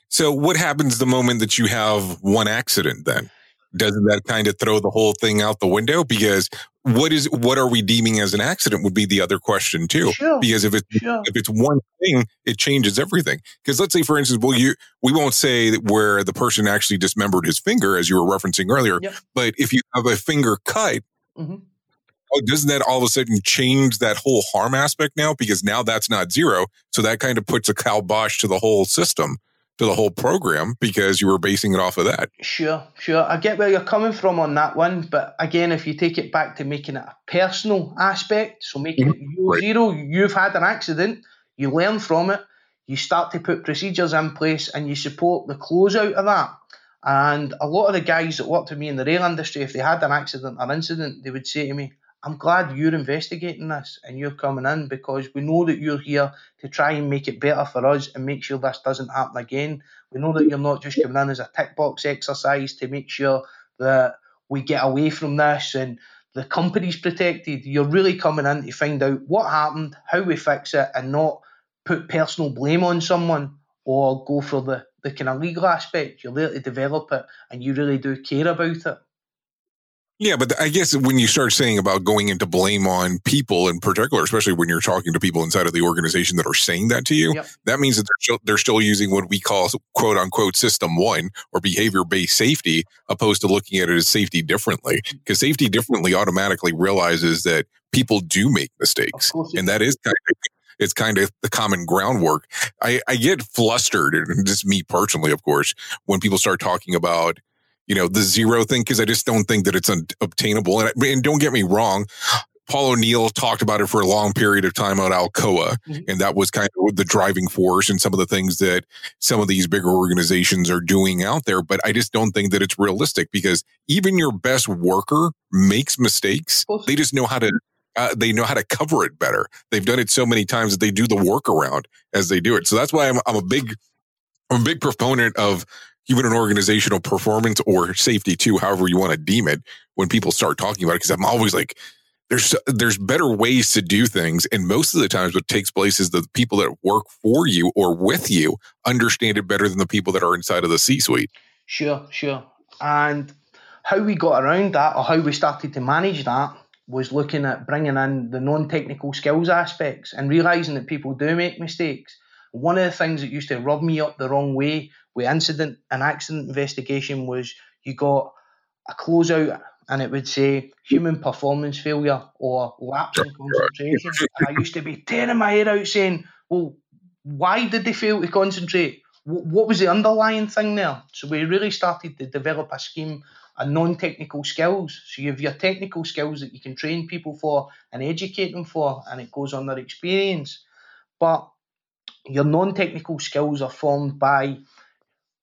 So, what happens the moment that you have one accident then? Doesn't that kind of throw the whole thing out the window? Because what is what are we deeming as an accident would be the other question too. Sure. Because if it's sure. if it's one thing, it changes everything. Because let's say, for instance, well, you we won't say where the person actually dismembered his finger, as you were referencing earlier. Yep. But if you have a finger cut. Mm-hmm. Oh, doesn't that all of a sudden change that whole harm aspect now? Because now that's not zero. So that kind of puts a kibosh to the whole system to the whole program because you were basing it off of that. Sure, sure. I get where you're coming from on that one, but again, if you take it back to making it a personal aspect, so making mm-hmm. it right. zero, you've had an accident, you learn from it, you start to put procedures in place, and you support the closeout of that. And a lot of the guys that worked with me in the rail industry, if they had an accident or incident, they would say to me, I'm glad you're investigating this and you're coming in because we know that you're here to try and make it better for us and make sure this doesn't happen again. We know that you're not just coming in as a tick box exercise to make sure that we get away from this and the company's protected. You're really coming in to find out what happened, how we fix it, and not put personal blame on someone or go for the, the kind of legal aspect. You're there to develop it and you really do care about it. Yeah, but I guess when you start saying about going into blame on people in particular, especially when you're talking to people inside of the organization that are saying that to you, yep. that means that they're still, they're still using what we call quote unquote system one or behavior based safety, opposed to looking at it as safety differently. Because safety differently automatically realizes that people do make mistakes. And that is kind of it's kind of the common groundwork. I, I get flustered, and just me personally, of course, when people start talking about you know, the zero thing because I just don't think that it's obtainable. And, and don't get me wrong, Paul O'Neill talked about it for a long period of time on Alcoa, mm-hmm. and that was kind of the driving force and some of the things that some of these bigger organizations are doing out there. But I just don't think that it's realistic because even your best worker makes mistakes. They just know how to. Uh, they know how to cover it better. They've done it so many times that they do the workaround as they do it. So that's why I'm, I'm a big, I'm a big proponent of even an organizational performance or safety too, however you want to deem it, when people start talking about it. Cause I'm always like, there's there's better ways to do things and most of the times what takes place is the people that work for you or with you understand it better than the people that are inside of the c suite Sure, sure. And how we got around that, or how we started to manage that, was looking at bringing in the non technical skills aspects and realizing that people do make mistakes. One of the things that used to rub me up the wrong way with incident and accident investigation was you got a closeout and it would say human performance failure or lapse in concentration. and I used to be tearing my hair out saying, well, why did they fail to concentrate? What was the underlying thing there? So we really started to develop a scheme of non-technical skills. So you have your technical skills that you can train people for and educate them for, and it goes on their experience. But your non-technical skills are formed by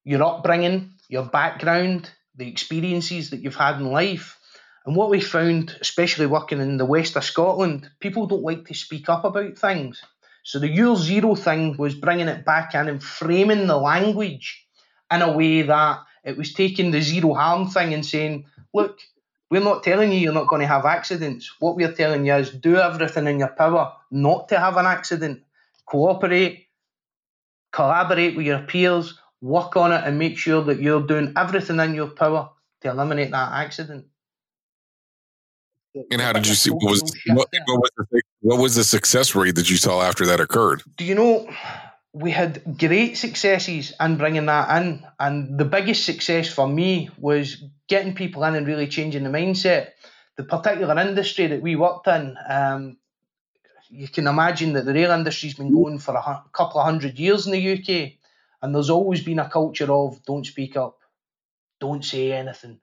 your upbringing, your background, the experiences that you've had in life. And what we found, especially working in the west of Scotland, people don't like to speak up about things. So the year zero thing was bringing it back in and framing the language in a way that it was taking the zero harm thing and saying, look, we're not telling you you're not going to have accidents. What we're telling you is do everything in your power not to have an accident. Cooperate, collaborate with your peers, work on it, and make sure that you're doing everything in your power to eliminate that accident. and how did you see what was what, what was the, what was the success rate that you saw after that occurred Do you know we had great successes in bringing that in, and the biggest success for me was getting people in and really changing the mindset. The particular industry that we worked in, um, you can imagine that the rail industry's been going for a couple of hundred years in the UK, and there's always been a culture of don't speak up, don't say anything,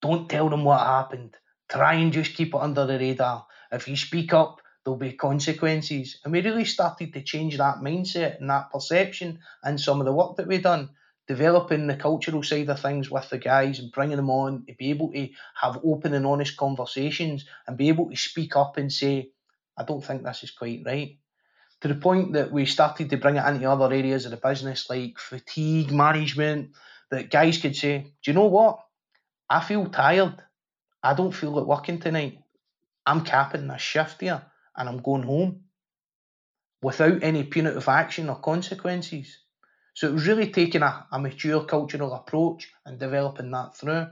don't tell them what happened, try and just keep it under the radar. If you speak up, there'll be consequences. And we really started to change that mindset and that perception and some of the work that we've done, developing the cultural side of things with the guys and bringing them on to be able to have open and honest conversations and be able to speak up and say, I don't think this is quite right. To the point that we started to bring it into other areas of the business like fatigue management, that guys could say, Do you know what? I feel tired. I don't feel like working tonight. I'm capping this shift here and I'm going home without any punitive action or consequences. So it was really taking a, a mature cultural approach and developing that through.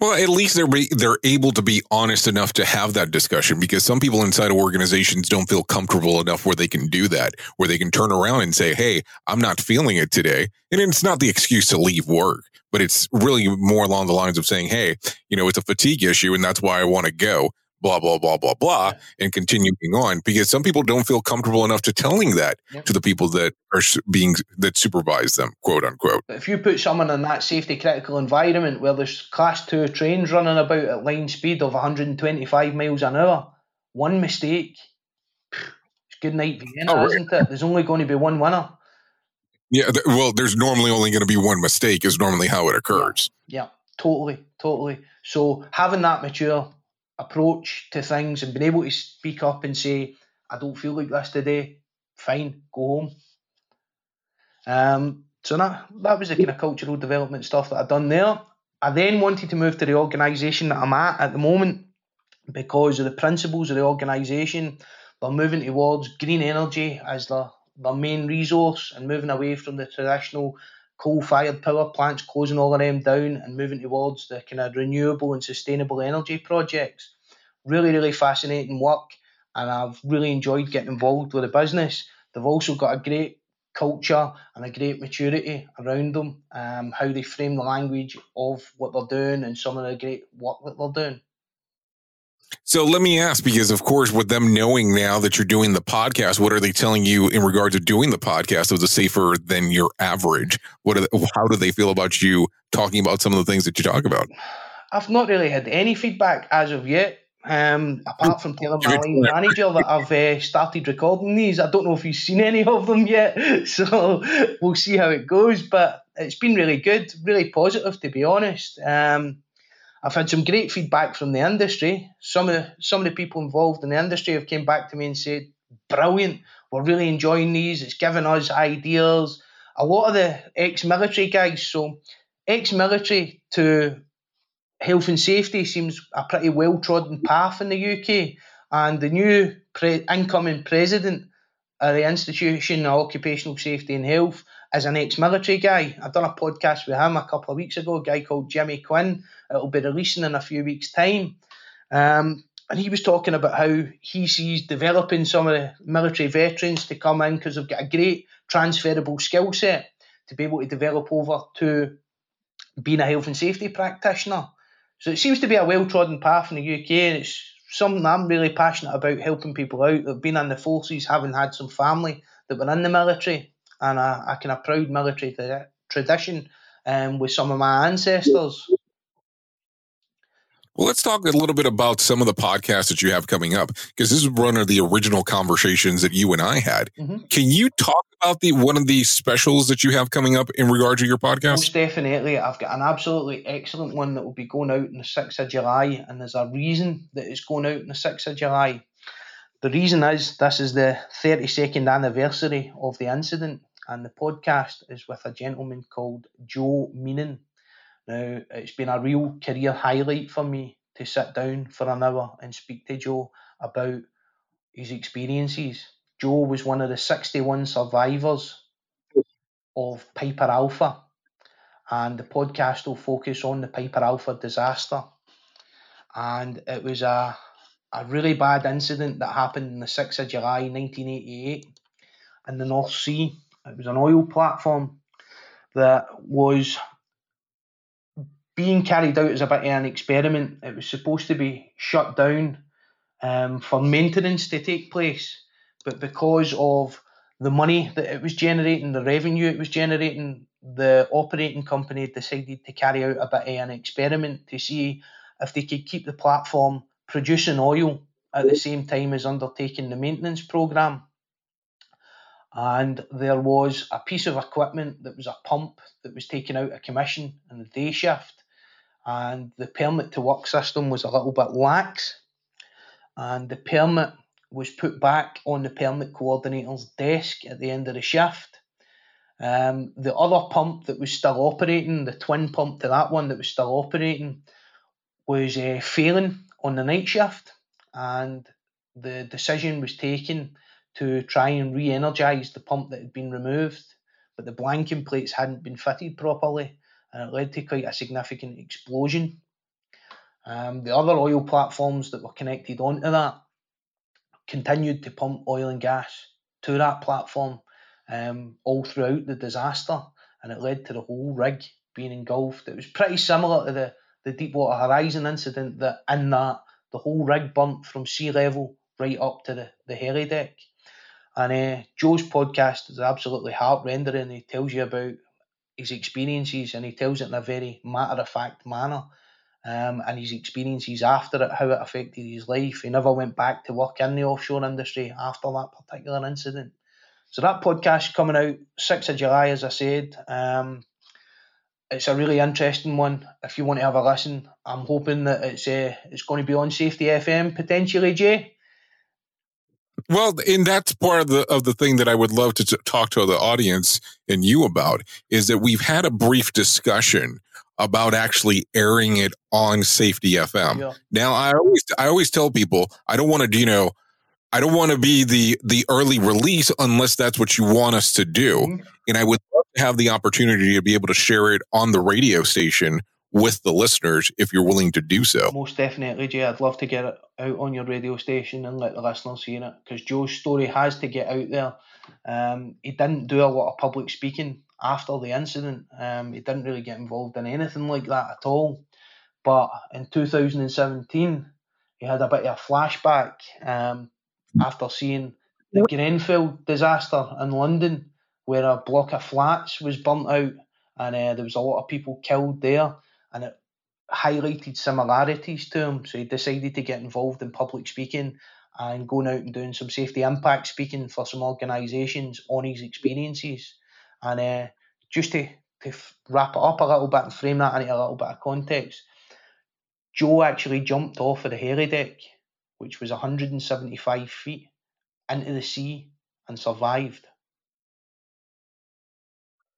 Well at least they're be, they're able to be honest enough to have that discussion because some people inside of organizations don't feel comfortable enough where they can do that where they can turn around and say hey i'm not feeling it today. And it's not the excuse to leave work but it's really more along the lines of saying hey you know it's a fatigue issue and that's why i want to go blah blah blah blah blah and continuing on because some people don't feel comfortable enough to telling that to the people that are being that supervise them quote unquote But if you put someone in that safety critical environment where there's class two trains running about at line speed of 125 miles an hour, one mistake, it's good night Vienna, Oh, right. isn't it? There's only going to be one winner. yeah th- well there's normally only going to be one mistake is normally how it occurs Yeah, totally, totally. So having that mature approach to things and being able to speak up and say, I don't feel like this today, fine, go home. Um, so that that was the kind of cultural development stuff that I've done there. I then wanted to move to the organisation that I'm at at the moment because of the principles of the organisation. They're moving towards green energy as their, their main resource and moving away from the traditional coal-fired power plants, closing all of them down and moving towards the kind of renewable and sustainable energy projects. Really, really fascinating work, and I've really enjoyed getting involved with the business. They've also got a great culture and a great maturity around them, um, how they frame the language of what they're doing and some of the great work that they're doing. So let me ask, because of course, with them knowing now that you're doing the podcast, what are they telling you in regard to doing the podcast of the safer than your average? What are they, how do they feel about you talking about some of the things that you talk about? I've not really had any feedback as of yet. Um, apart from telling my Good. manager that I've uh, started recording these, I don't know if he's seen any of them yet, so we'll see how it goes. But it's been really good, really positive, to be honest. Um, I've had some great feedback from the industry. Some of the, some of the people involved in the industry have came back to me and said, "Brilliant, we're really enjoying these. It's given us ideas." A lot of the ex-military guys, so ex-military to health and safety seems a pretty well trodden path in the UK, and the new pre- incoming president of the Institution of Occupational Safety and Health is an ex military guy. I've done a podcast with him a couple of weeks ago, a guy called Jimmy Quinn. It'll be releasing in a few weeks' time. Um, and he was talking about how he sees developing some of the military veterans to come in because they've got a great transferable skill set to be able to develop over to being a health and safety practitioner. So it seems to be a well trodden path in the UK, and it's something I'm really passionate about helping people out that have been in the forces, having had some family that were in the military, and a, a kind of proud military tradition um, with some of my ancestors. Well, let's talk a little bit about some of the podcasts that you have coming up because this is one of the original conversations that you and I had. Mm-hmm. Can you talk about the one of the specials that you have coming up in regard to your podcast? Most definitely. I've got an absolutely excellent one that will be going out on the 6th of July, and there's a reason that it's going out on the 6th of July. The reason is this is the 32nd anniversary of the incident, and the podcast is with a gentleman called Joe Meenan. Now, it's been a real career highlight for me to sit down for an hour and speak to Joe about his experiences. Joe was one of the 61 survivors of Piper Alpha, and the podcast will focus on the Piper Alpha disaster. And it was a, a really bad incident that happened on the 6th of July 1988 in the North Sea. It was an oil platform that was being carried out as a bit of an experiment. It was supposed to be shut down um, for maintenance to take place, but because of the money that it was generating, the revenue it was generating, the operating company decided to carry out a bit of an experiment to see if they could keep the platform producing oil at the same time as undertaking the maintenance program. And there was a piece of equipment that was a pump that was taken out of commission in the day shift. And the permit to work system was a little bit lax, and the permit was put back on the permit coordinator's desk at the end of the shift. Um, the other pump that was still operating, the twin pump to that one that was still operating, was uh, failing on the night shift, and the decision was taken to try and re energise the pump that had been removed, but the blanking plates hadn't been fitted properly and it led to quite a significant explosion. Um, the other oil platforms that were connected onto that continued to pump oil and gas to that platform um, all throughout the disaster, and it led to the whole rig being engulfed. It was pretty similar to the, the Deepwater Horizon incident that in that the whole rig burnt from sea level right up to the, the heli deck. And uh, Joe's podcast is absolutely heart rendering. He tells you about his experiences and he tells it in a very matter of fact manner. Um, and his experiences after it, how it affected his life. He never went back to work in the offshore industry after that particular incident. So that podcast coming out 6th of July, as I said. Um, it's a really interesting one. If you want to have a listen, I'm hoping that it's uh, it's going to be on Safety FM potentially, Jay. Well, and that's part of the of the thing that I would love to t- talk to the audience and you about is that we've had a brief discussion about actually airing it on Safety FM. Yeah. Now, I always I always tell people I don't want to you know I don't want to be the the early release unless that's what you want us to do, mm-hmm. and I would love to have the opportunity to be able to share it on the radio station with the listeners if you're willing to do so. Most definitely, Jay. I'd love to get it out on your radio station and let the listeners hear it because Joe's story has to get out there. Um, he didn't do a lot of public speaking after the incident. Um, he didn't really get involved in anything like that at all. But in 2017, he had a bit of a flashback um, after seeing the Grenfell disaster in London, where a block of flats was burnt out and uh, there was a lot of people killed there and it highlighted similarities to him. So he decided to get involved in public speaking and going out and doing some safety impact speaking for some organisations on his experiences. And uh, just to, to wrap it up a little bit and frame that into a little bit of context, Joe actually jumped off of the heli deck, which was 175 feet, into the sea and survived.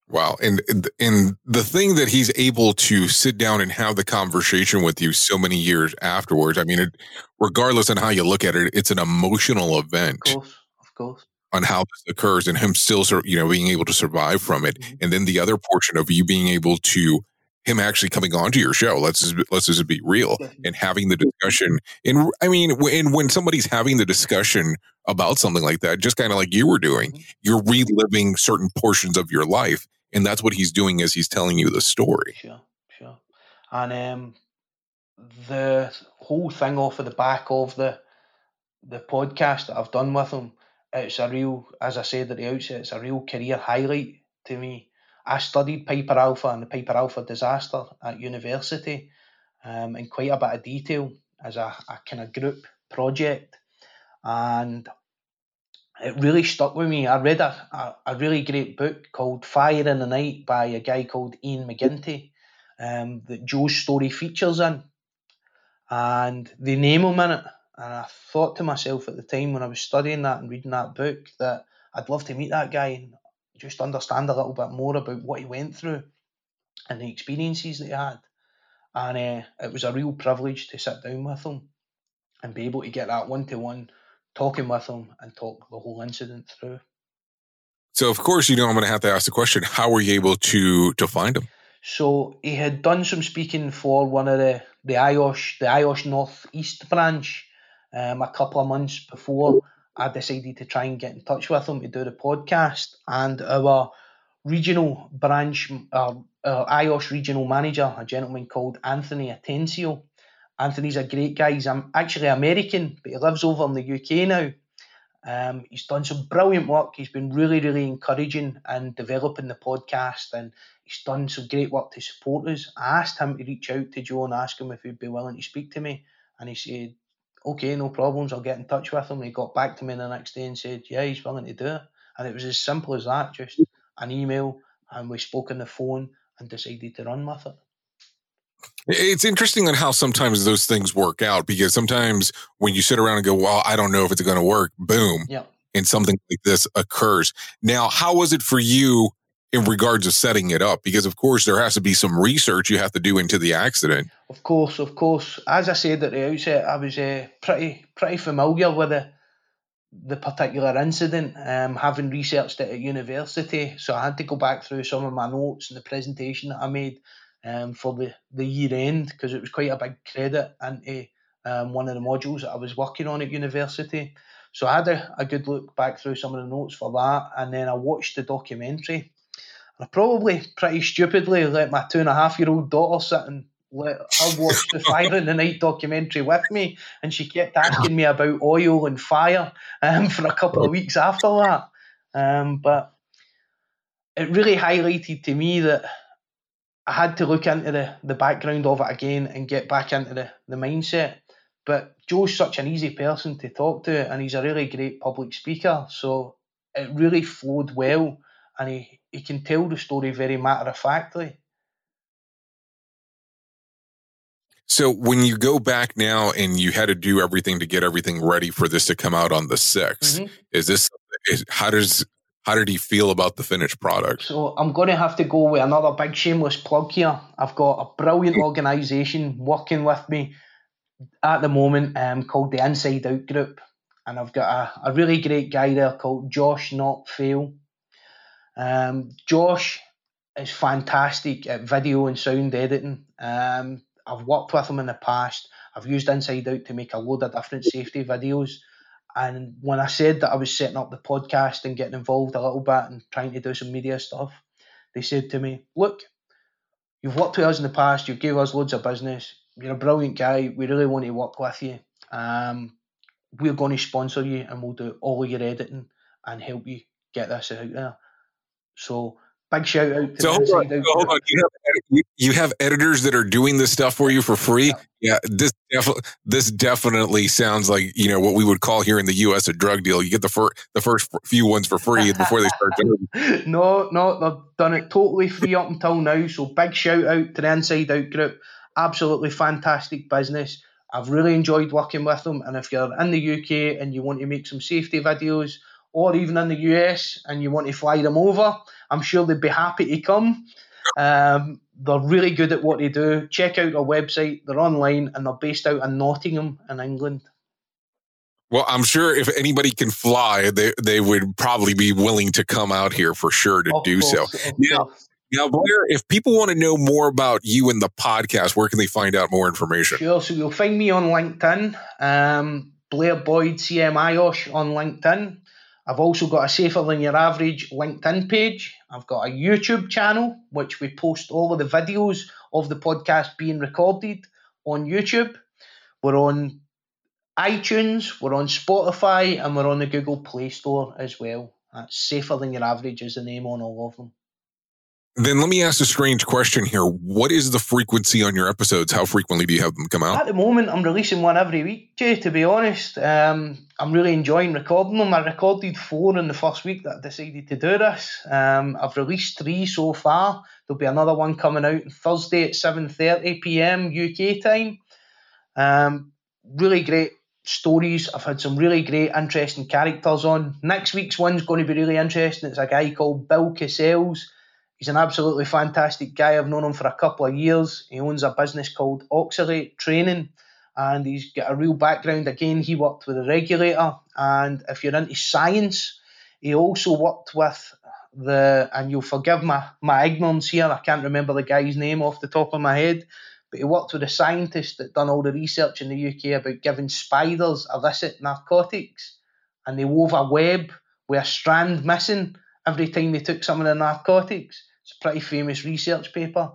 Wow. And and the thing that he's able to sit down and have the conversation with you so many years afterwards, I mean, it, regardless on how you look at it, it's an emotional event. Of course, of course. On how this occurs and him still, you know, being able to survive from it. Mm-hmm. And then the other portion of you being able to him actually coming onto your show. Let's just, let's just be real and having the discussion. And I mean, when when somebody's having the discussion about something like that, just kind of like you were doing, mm-hmm. you're reliving certain portions of your life and that's what he's doing as he's telling you the story. Sure, sure. And um, the whole thing off of the back of the the podcast that I've done with him, it's a real, as I said at the outset, it's a real career highlight to me. I studied Piper Alpha and the Piper Alpha disaster at university um, in quite a bit of detail as a, a kind of group project. And it really stuck with me. I read a, a, a, really great book called Fire in the Night by a guy called Ian McGinty um, that Joe's story features in. And they name him it. And I thought to myself at the time when I was studying that and reading that book that I'd love to meet that guy and just understand a little bit more about what he went through and the experiences that he had. And uh, it was a real privilege to sit down with him and be able to get that one to one talking with him and talk the whole incident through. So, of course, you know, I'm going to have to ask the question: How were you able to to find him? So he had done some speaking for one of the the IOSH the IOSH North East branch um, a couple of months before. I decided to try and get in touch with him to do the podcast, and our regional branch, uh, our IOSH regional manager, a gentleman called Anthony Atencio, Anthony's a great guy. He's actually American, but he lives over in the UK now. Um, he's done some brilliant work. He's been really, really encouraging and developing the podcast, and he's done some great work to support us. I asked him to reach out to Joe and ask him if he'd be willing to speak to me, and he said, "Okay, no problems. I'll get in touch with him." And he got back to me the next day and said, "Yeah, he's willing to do it." And it was as simple as that, just an email, and we spoke on the phone and decided to run with it. It's interesting on how sometimes those things work out because sometimes when you sit around and go, well, I don't know if it's going to work, boom. Yeah. And something like this occurs. Now, how was it for you in regards to setting it up? Because of course there has to be some research you have to do into the accident. Of course, of course. As I said at the outset, I was uh, pretty pretty familiar with the the particular incident, um, having researched it at university. So I had to go back through some of my notes and the presentation that I made um, for the, the year end because it was quite a big credit into um, one of the modules that I was working on at university. So I had a, a good look back through some of the notes for that, and then I watched the documentary. I probably pretty stupidly let my two and a half year old daughter sit and let her watch the Fire in the Night documentary with me, and she kept asking me about oil and fire um, for a couple of weeks after that. Um, but it really highlighted to me that I had to look into the, the background of it again and get back into the, the mindset. But Joe's such an easy person to talk to, and he's a really great public speaker. So it really flowed well, and he, he can tell the story very matter of factly. So when you go back now and you had to do everything to get everything ready for this to come out on the 6th, mm-hmm. is this is, how does how did he feel about the finished product? So I'm going to have to go with another big shameless plug here. I've got a brilliant organisation working with me at the moment um, called the Inside Out Group, and I've got a, a really great guy there called Josh Not Fail. Um, Josh is fantastic at video and sound editing. Um, I've worked with him in the past. I've used Inside Out to make a load of different safety videos. And when I said that I was setting up the podcast and getting involved a little bit and trying to do some media stuff, they said to me, Look, you've worked with us in the past, you've gave us loads of business, you're a brilliant guy, we really want to work with you. Um, we're going to sponsor you and we'll do all your editing and help you get this out there. So Big shout out to so hold on, so hold on. You have, you, have editors that are doing this stuff for you for free. Yeah, yeah this def- this definitely sounds like you know what we would call here in the U.S. a drug deal. You get the first the first few ones for free before they start doing. no, no, they've done it totally free up until now. So big shout out to the Inside Out Group. Absolutely fantastic business. I've really enjoyed working with them. And if you're in the UK and you want to make some safety videos or even in the US and you want to fly them over, I'm sure they'd be happy to come. Um, they're really good at what they do. Check out our website. They're online and they're based out in Nottingham in England. Well, I'm sure if anybody can fly, they they would probably be willing to come out here for sure to Of do so. course, of Now, course. now, Blair, if people want to know more about you and the podcast, where can they find out more information? Sure. So you'll find me on LinkedIn, um, Blair Boyd CMIOSH on LinkedIn. I've also got a Safer Than Your Average LinkedIn page. I've got a YouTube channel, which we post all of the videos of the podcast being recorded on YouTube. We're on iTunes, we're on Spotify, and we're on the Google Play Store as well. That's Safer Than Your Average is the name on all of them. Then let me ask a strange question here. What is the frequency on your episodes? How frequently do you have them come out? At the moment, I'm releasing one every week, Jay, to be honest. Um, I'm really enjoying recording them. I recorded four in the first week that I decided to do this. Um, I've released three so far. There'll be another one coming out on Thursday at 7.30pm UK time. Um, really great stories. I've had some really great, interesting characters on. Next week's one's going to be really interesting. It's a guy called Bill Cassells. He's an absolutely fantastic guy. I've known him for a couple of years. He owns a business called Oxalate Training, and he's got a real background. Again, he worked with a regulator, and if you're into science, he also worked with the. And you'll forgive my my ignorance here. I can't remember the guy's name off the top of my head, but he worked with a scientist that done all the research in the UK about giving spiders illicit narcotics, and they wove a web with a strand missing every time they took some of the narcotics. It's a pretty famous research paper.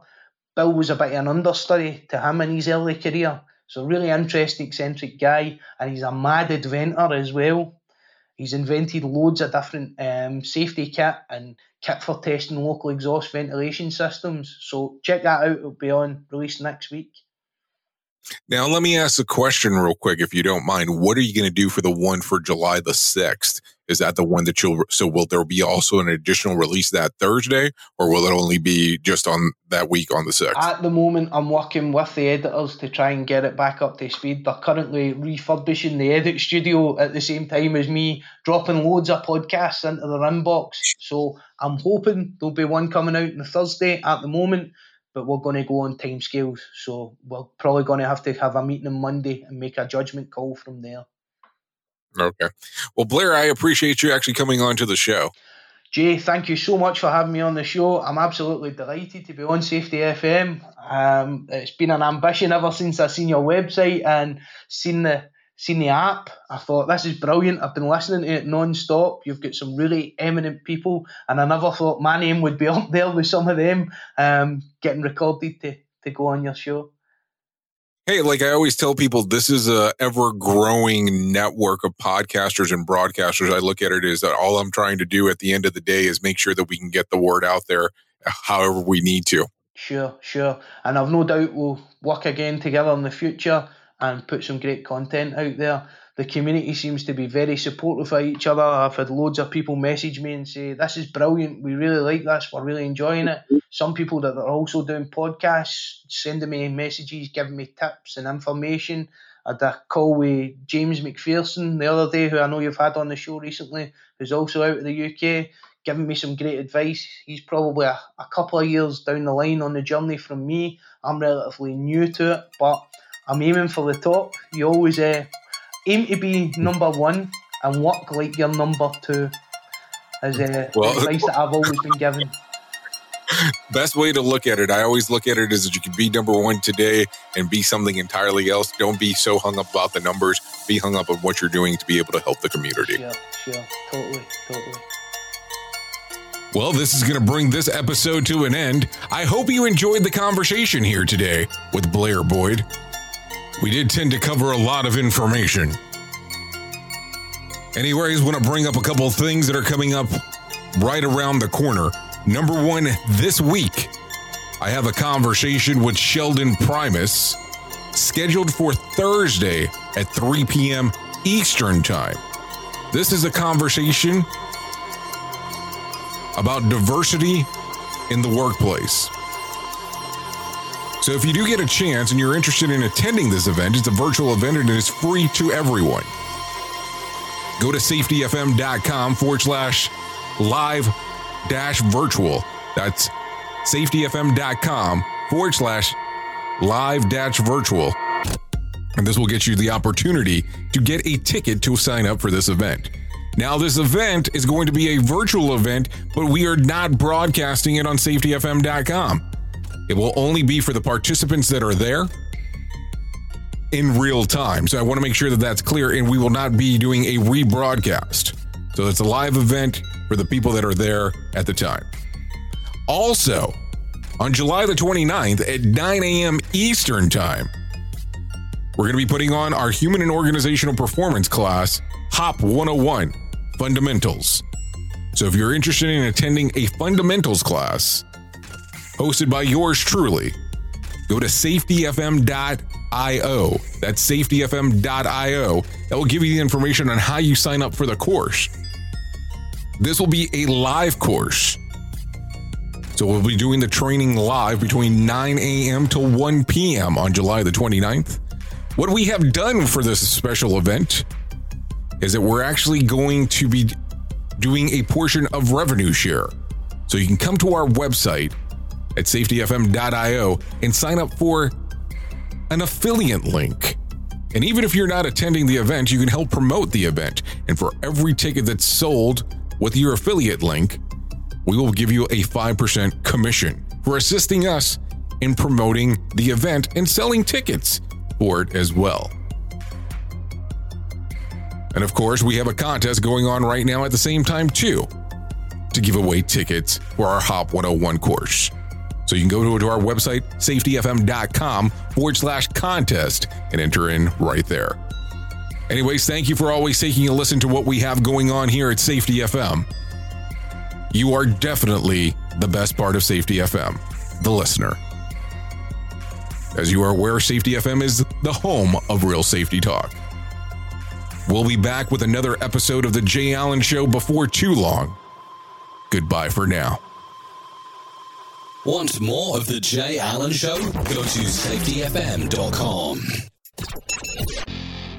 Bill was a bit of an understudy to him in his early career. So really interesting, eccentric guy, and he's a mad inventor as well. He's invented loads of different um, safety kit and kit for testing local exhaust ventilation systems. So check that out. It'll be on release next week. Now, let me ask a question real quick, if you don't mind. What are you going to do for the one for July the 6th? Is that the one that you'll, so will there be also an additional release that Thursday, or will it only be just on that week on the 6th? At the moment, I'm working with the editors to try and get it back up to speed. They're currently refurbishing the edit studio at the same time as me dropping loads of podcasts into their inbox. So I'm hoping there'll be one coming out on the Thursday at the moment, but we're going to go on timescales. So we're probably going to have to have a meeting on Monday and make a judgment call from there. Okay. Well, Blair, I appreciate you actually coming on to the show. Jay, thank you so much for having me on the show. I'm absolutely delighted to be on Safety FM. Um, it's been an ambition ever since I seen your website and seen the seen the app. I thought this is brilliant. I've been listening to it non-stop. You've got some really eminent people, and I never thought my name would be up there with some of them um, getting recorded to, to go on your show. Hey, like I always tell people, this is a ever growing network of podcasters and broadcasters. I look at it as that all I'm trying to do at the end of the day is make sure that we can get the word out there uh, however we need to. Sure, sure. And I've no doubt we'll work again together in the future and put some great content out there. The community seems to be very supportive of each other. I've had loads of people message me and say, This is brilliant. We really like this. We're really enjoying it. Some people that are also doing podcasts sending me messages, giving me tips and information. I had a call with James McPherson the other day, who I know you've had on the show recently, who's also out of the UK, giving me some great advice. He's probably a, a couple of years down the line on the journey from me. I'm relatively new to it, but I'm aiming for the top. You always uh, aim to be number one and work like you're number two. Is uh, Well- advice that I've always been given. Best way to look at it, I always look at it as that you can be number one today and be something entirely else. Don't be so hung up about the numbers. Be hung up on what you're doing to be able to help the community. Sure, sure, totally, totally. Well, this is going to bring this episode to an end. I hope you enjoyed the conversation here today with Blair Boyd. We did tend to cover a lot of information. Anyways, want to bring up a couple things that are coming up right around the corner. Number one, this week, I have a conversation with Sheldon Primus scheduled for Thursday at 3 p.m. Eastern Time. This is a conversation about diversity in the workplace. So if you do get a chance and you're interested in attending this event, it's a virtual event and it is free to everyone. go to safetyfm.com forward slash live dash virtual. That's safetyfm.com forward slash live dash virtual. And this will get you the opportunity to get a ticket to sign up for this event. Now, this event is going to be a virtual event, but we are not broadcasting it on safetyfm.com. It will only be for the participants that are there in real time. So I want to make sure that that's clear, and we will not be doing a rebroadcast. So it's a live event for the people that are there at the time. Also, on July the 29th at 9 a.m. Eastern Time, we're going to be putting on our Human and Organizational Performance class, HOP 101 Fundamentals. So if you're interested in attending a fundamentals class hosted by yours truly, go to safetyfm.io. That's safetyfm.io. That will give you the information on how you sign up for the course. This will be a live course. So we'll be doing the training live between 9 a.m. to 1 p.m. on July the 29th. What we have done for this special event is that we're actually going to be doing a portion of revenue share. So you can come to our website at safetyfm.io and sign up for an affiliate link. And even if you're not attending the event, you can help promote the event. And for every ticket that's sold with your affiliate link, we will give you a 5% commission for assisting us in promoting the event and selling tickets for it as well. And of course, we have a contest going on right now at the same time, too, to give away tickets for our Hop 101 course. So you can go to our website, safetyfm.com forward slash contest, and enter in right there. Anyways, thank you for always taking a listen to what we have going on here at Safety FM. You are definitely the best part of Safety FM, the listener. As you are aware, Safety FM is the home of real safety talk. We'll be back with another episode of The Jay Allen Show before too long. Goodbye for now. Want more of The Jay Allen Show? Go to safetyfm.com.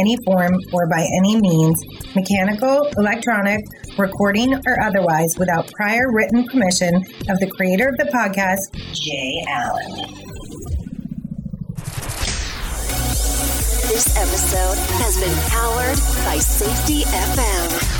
any form or by any means, mechanical, electronic, recording, or otherwise, without prior written permission of the creator of the podcast, Jay Allen. This episode has been powered by Safety FM.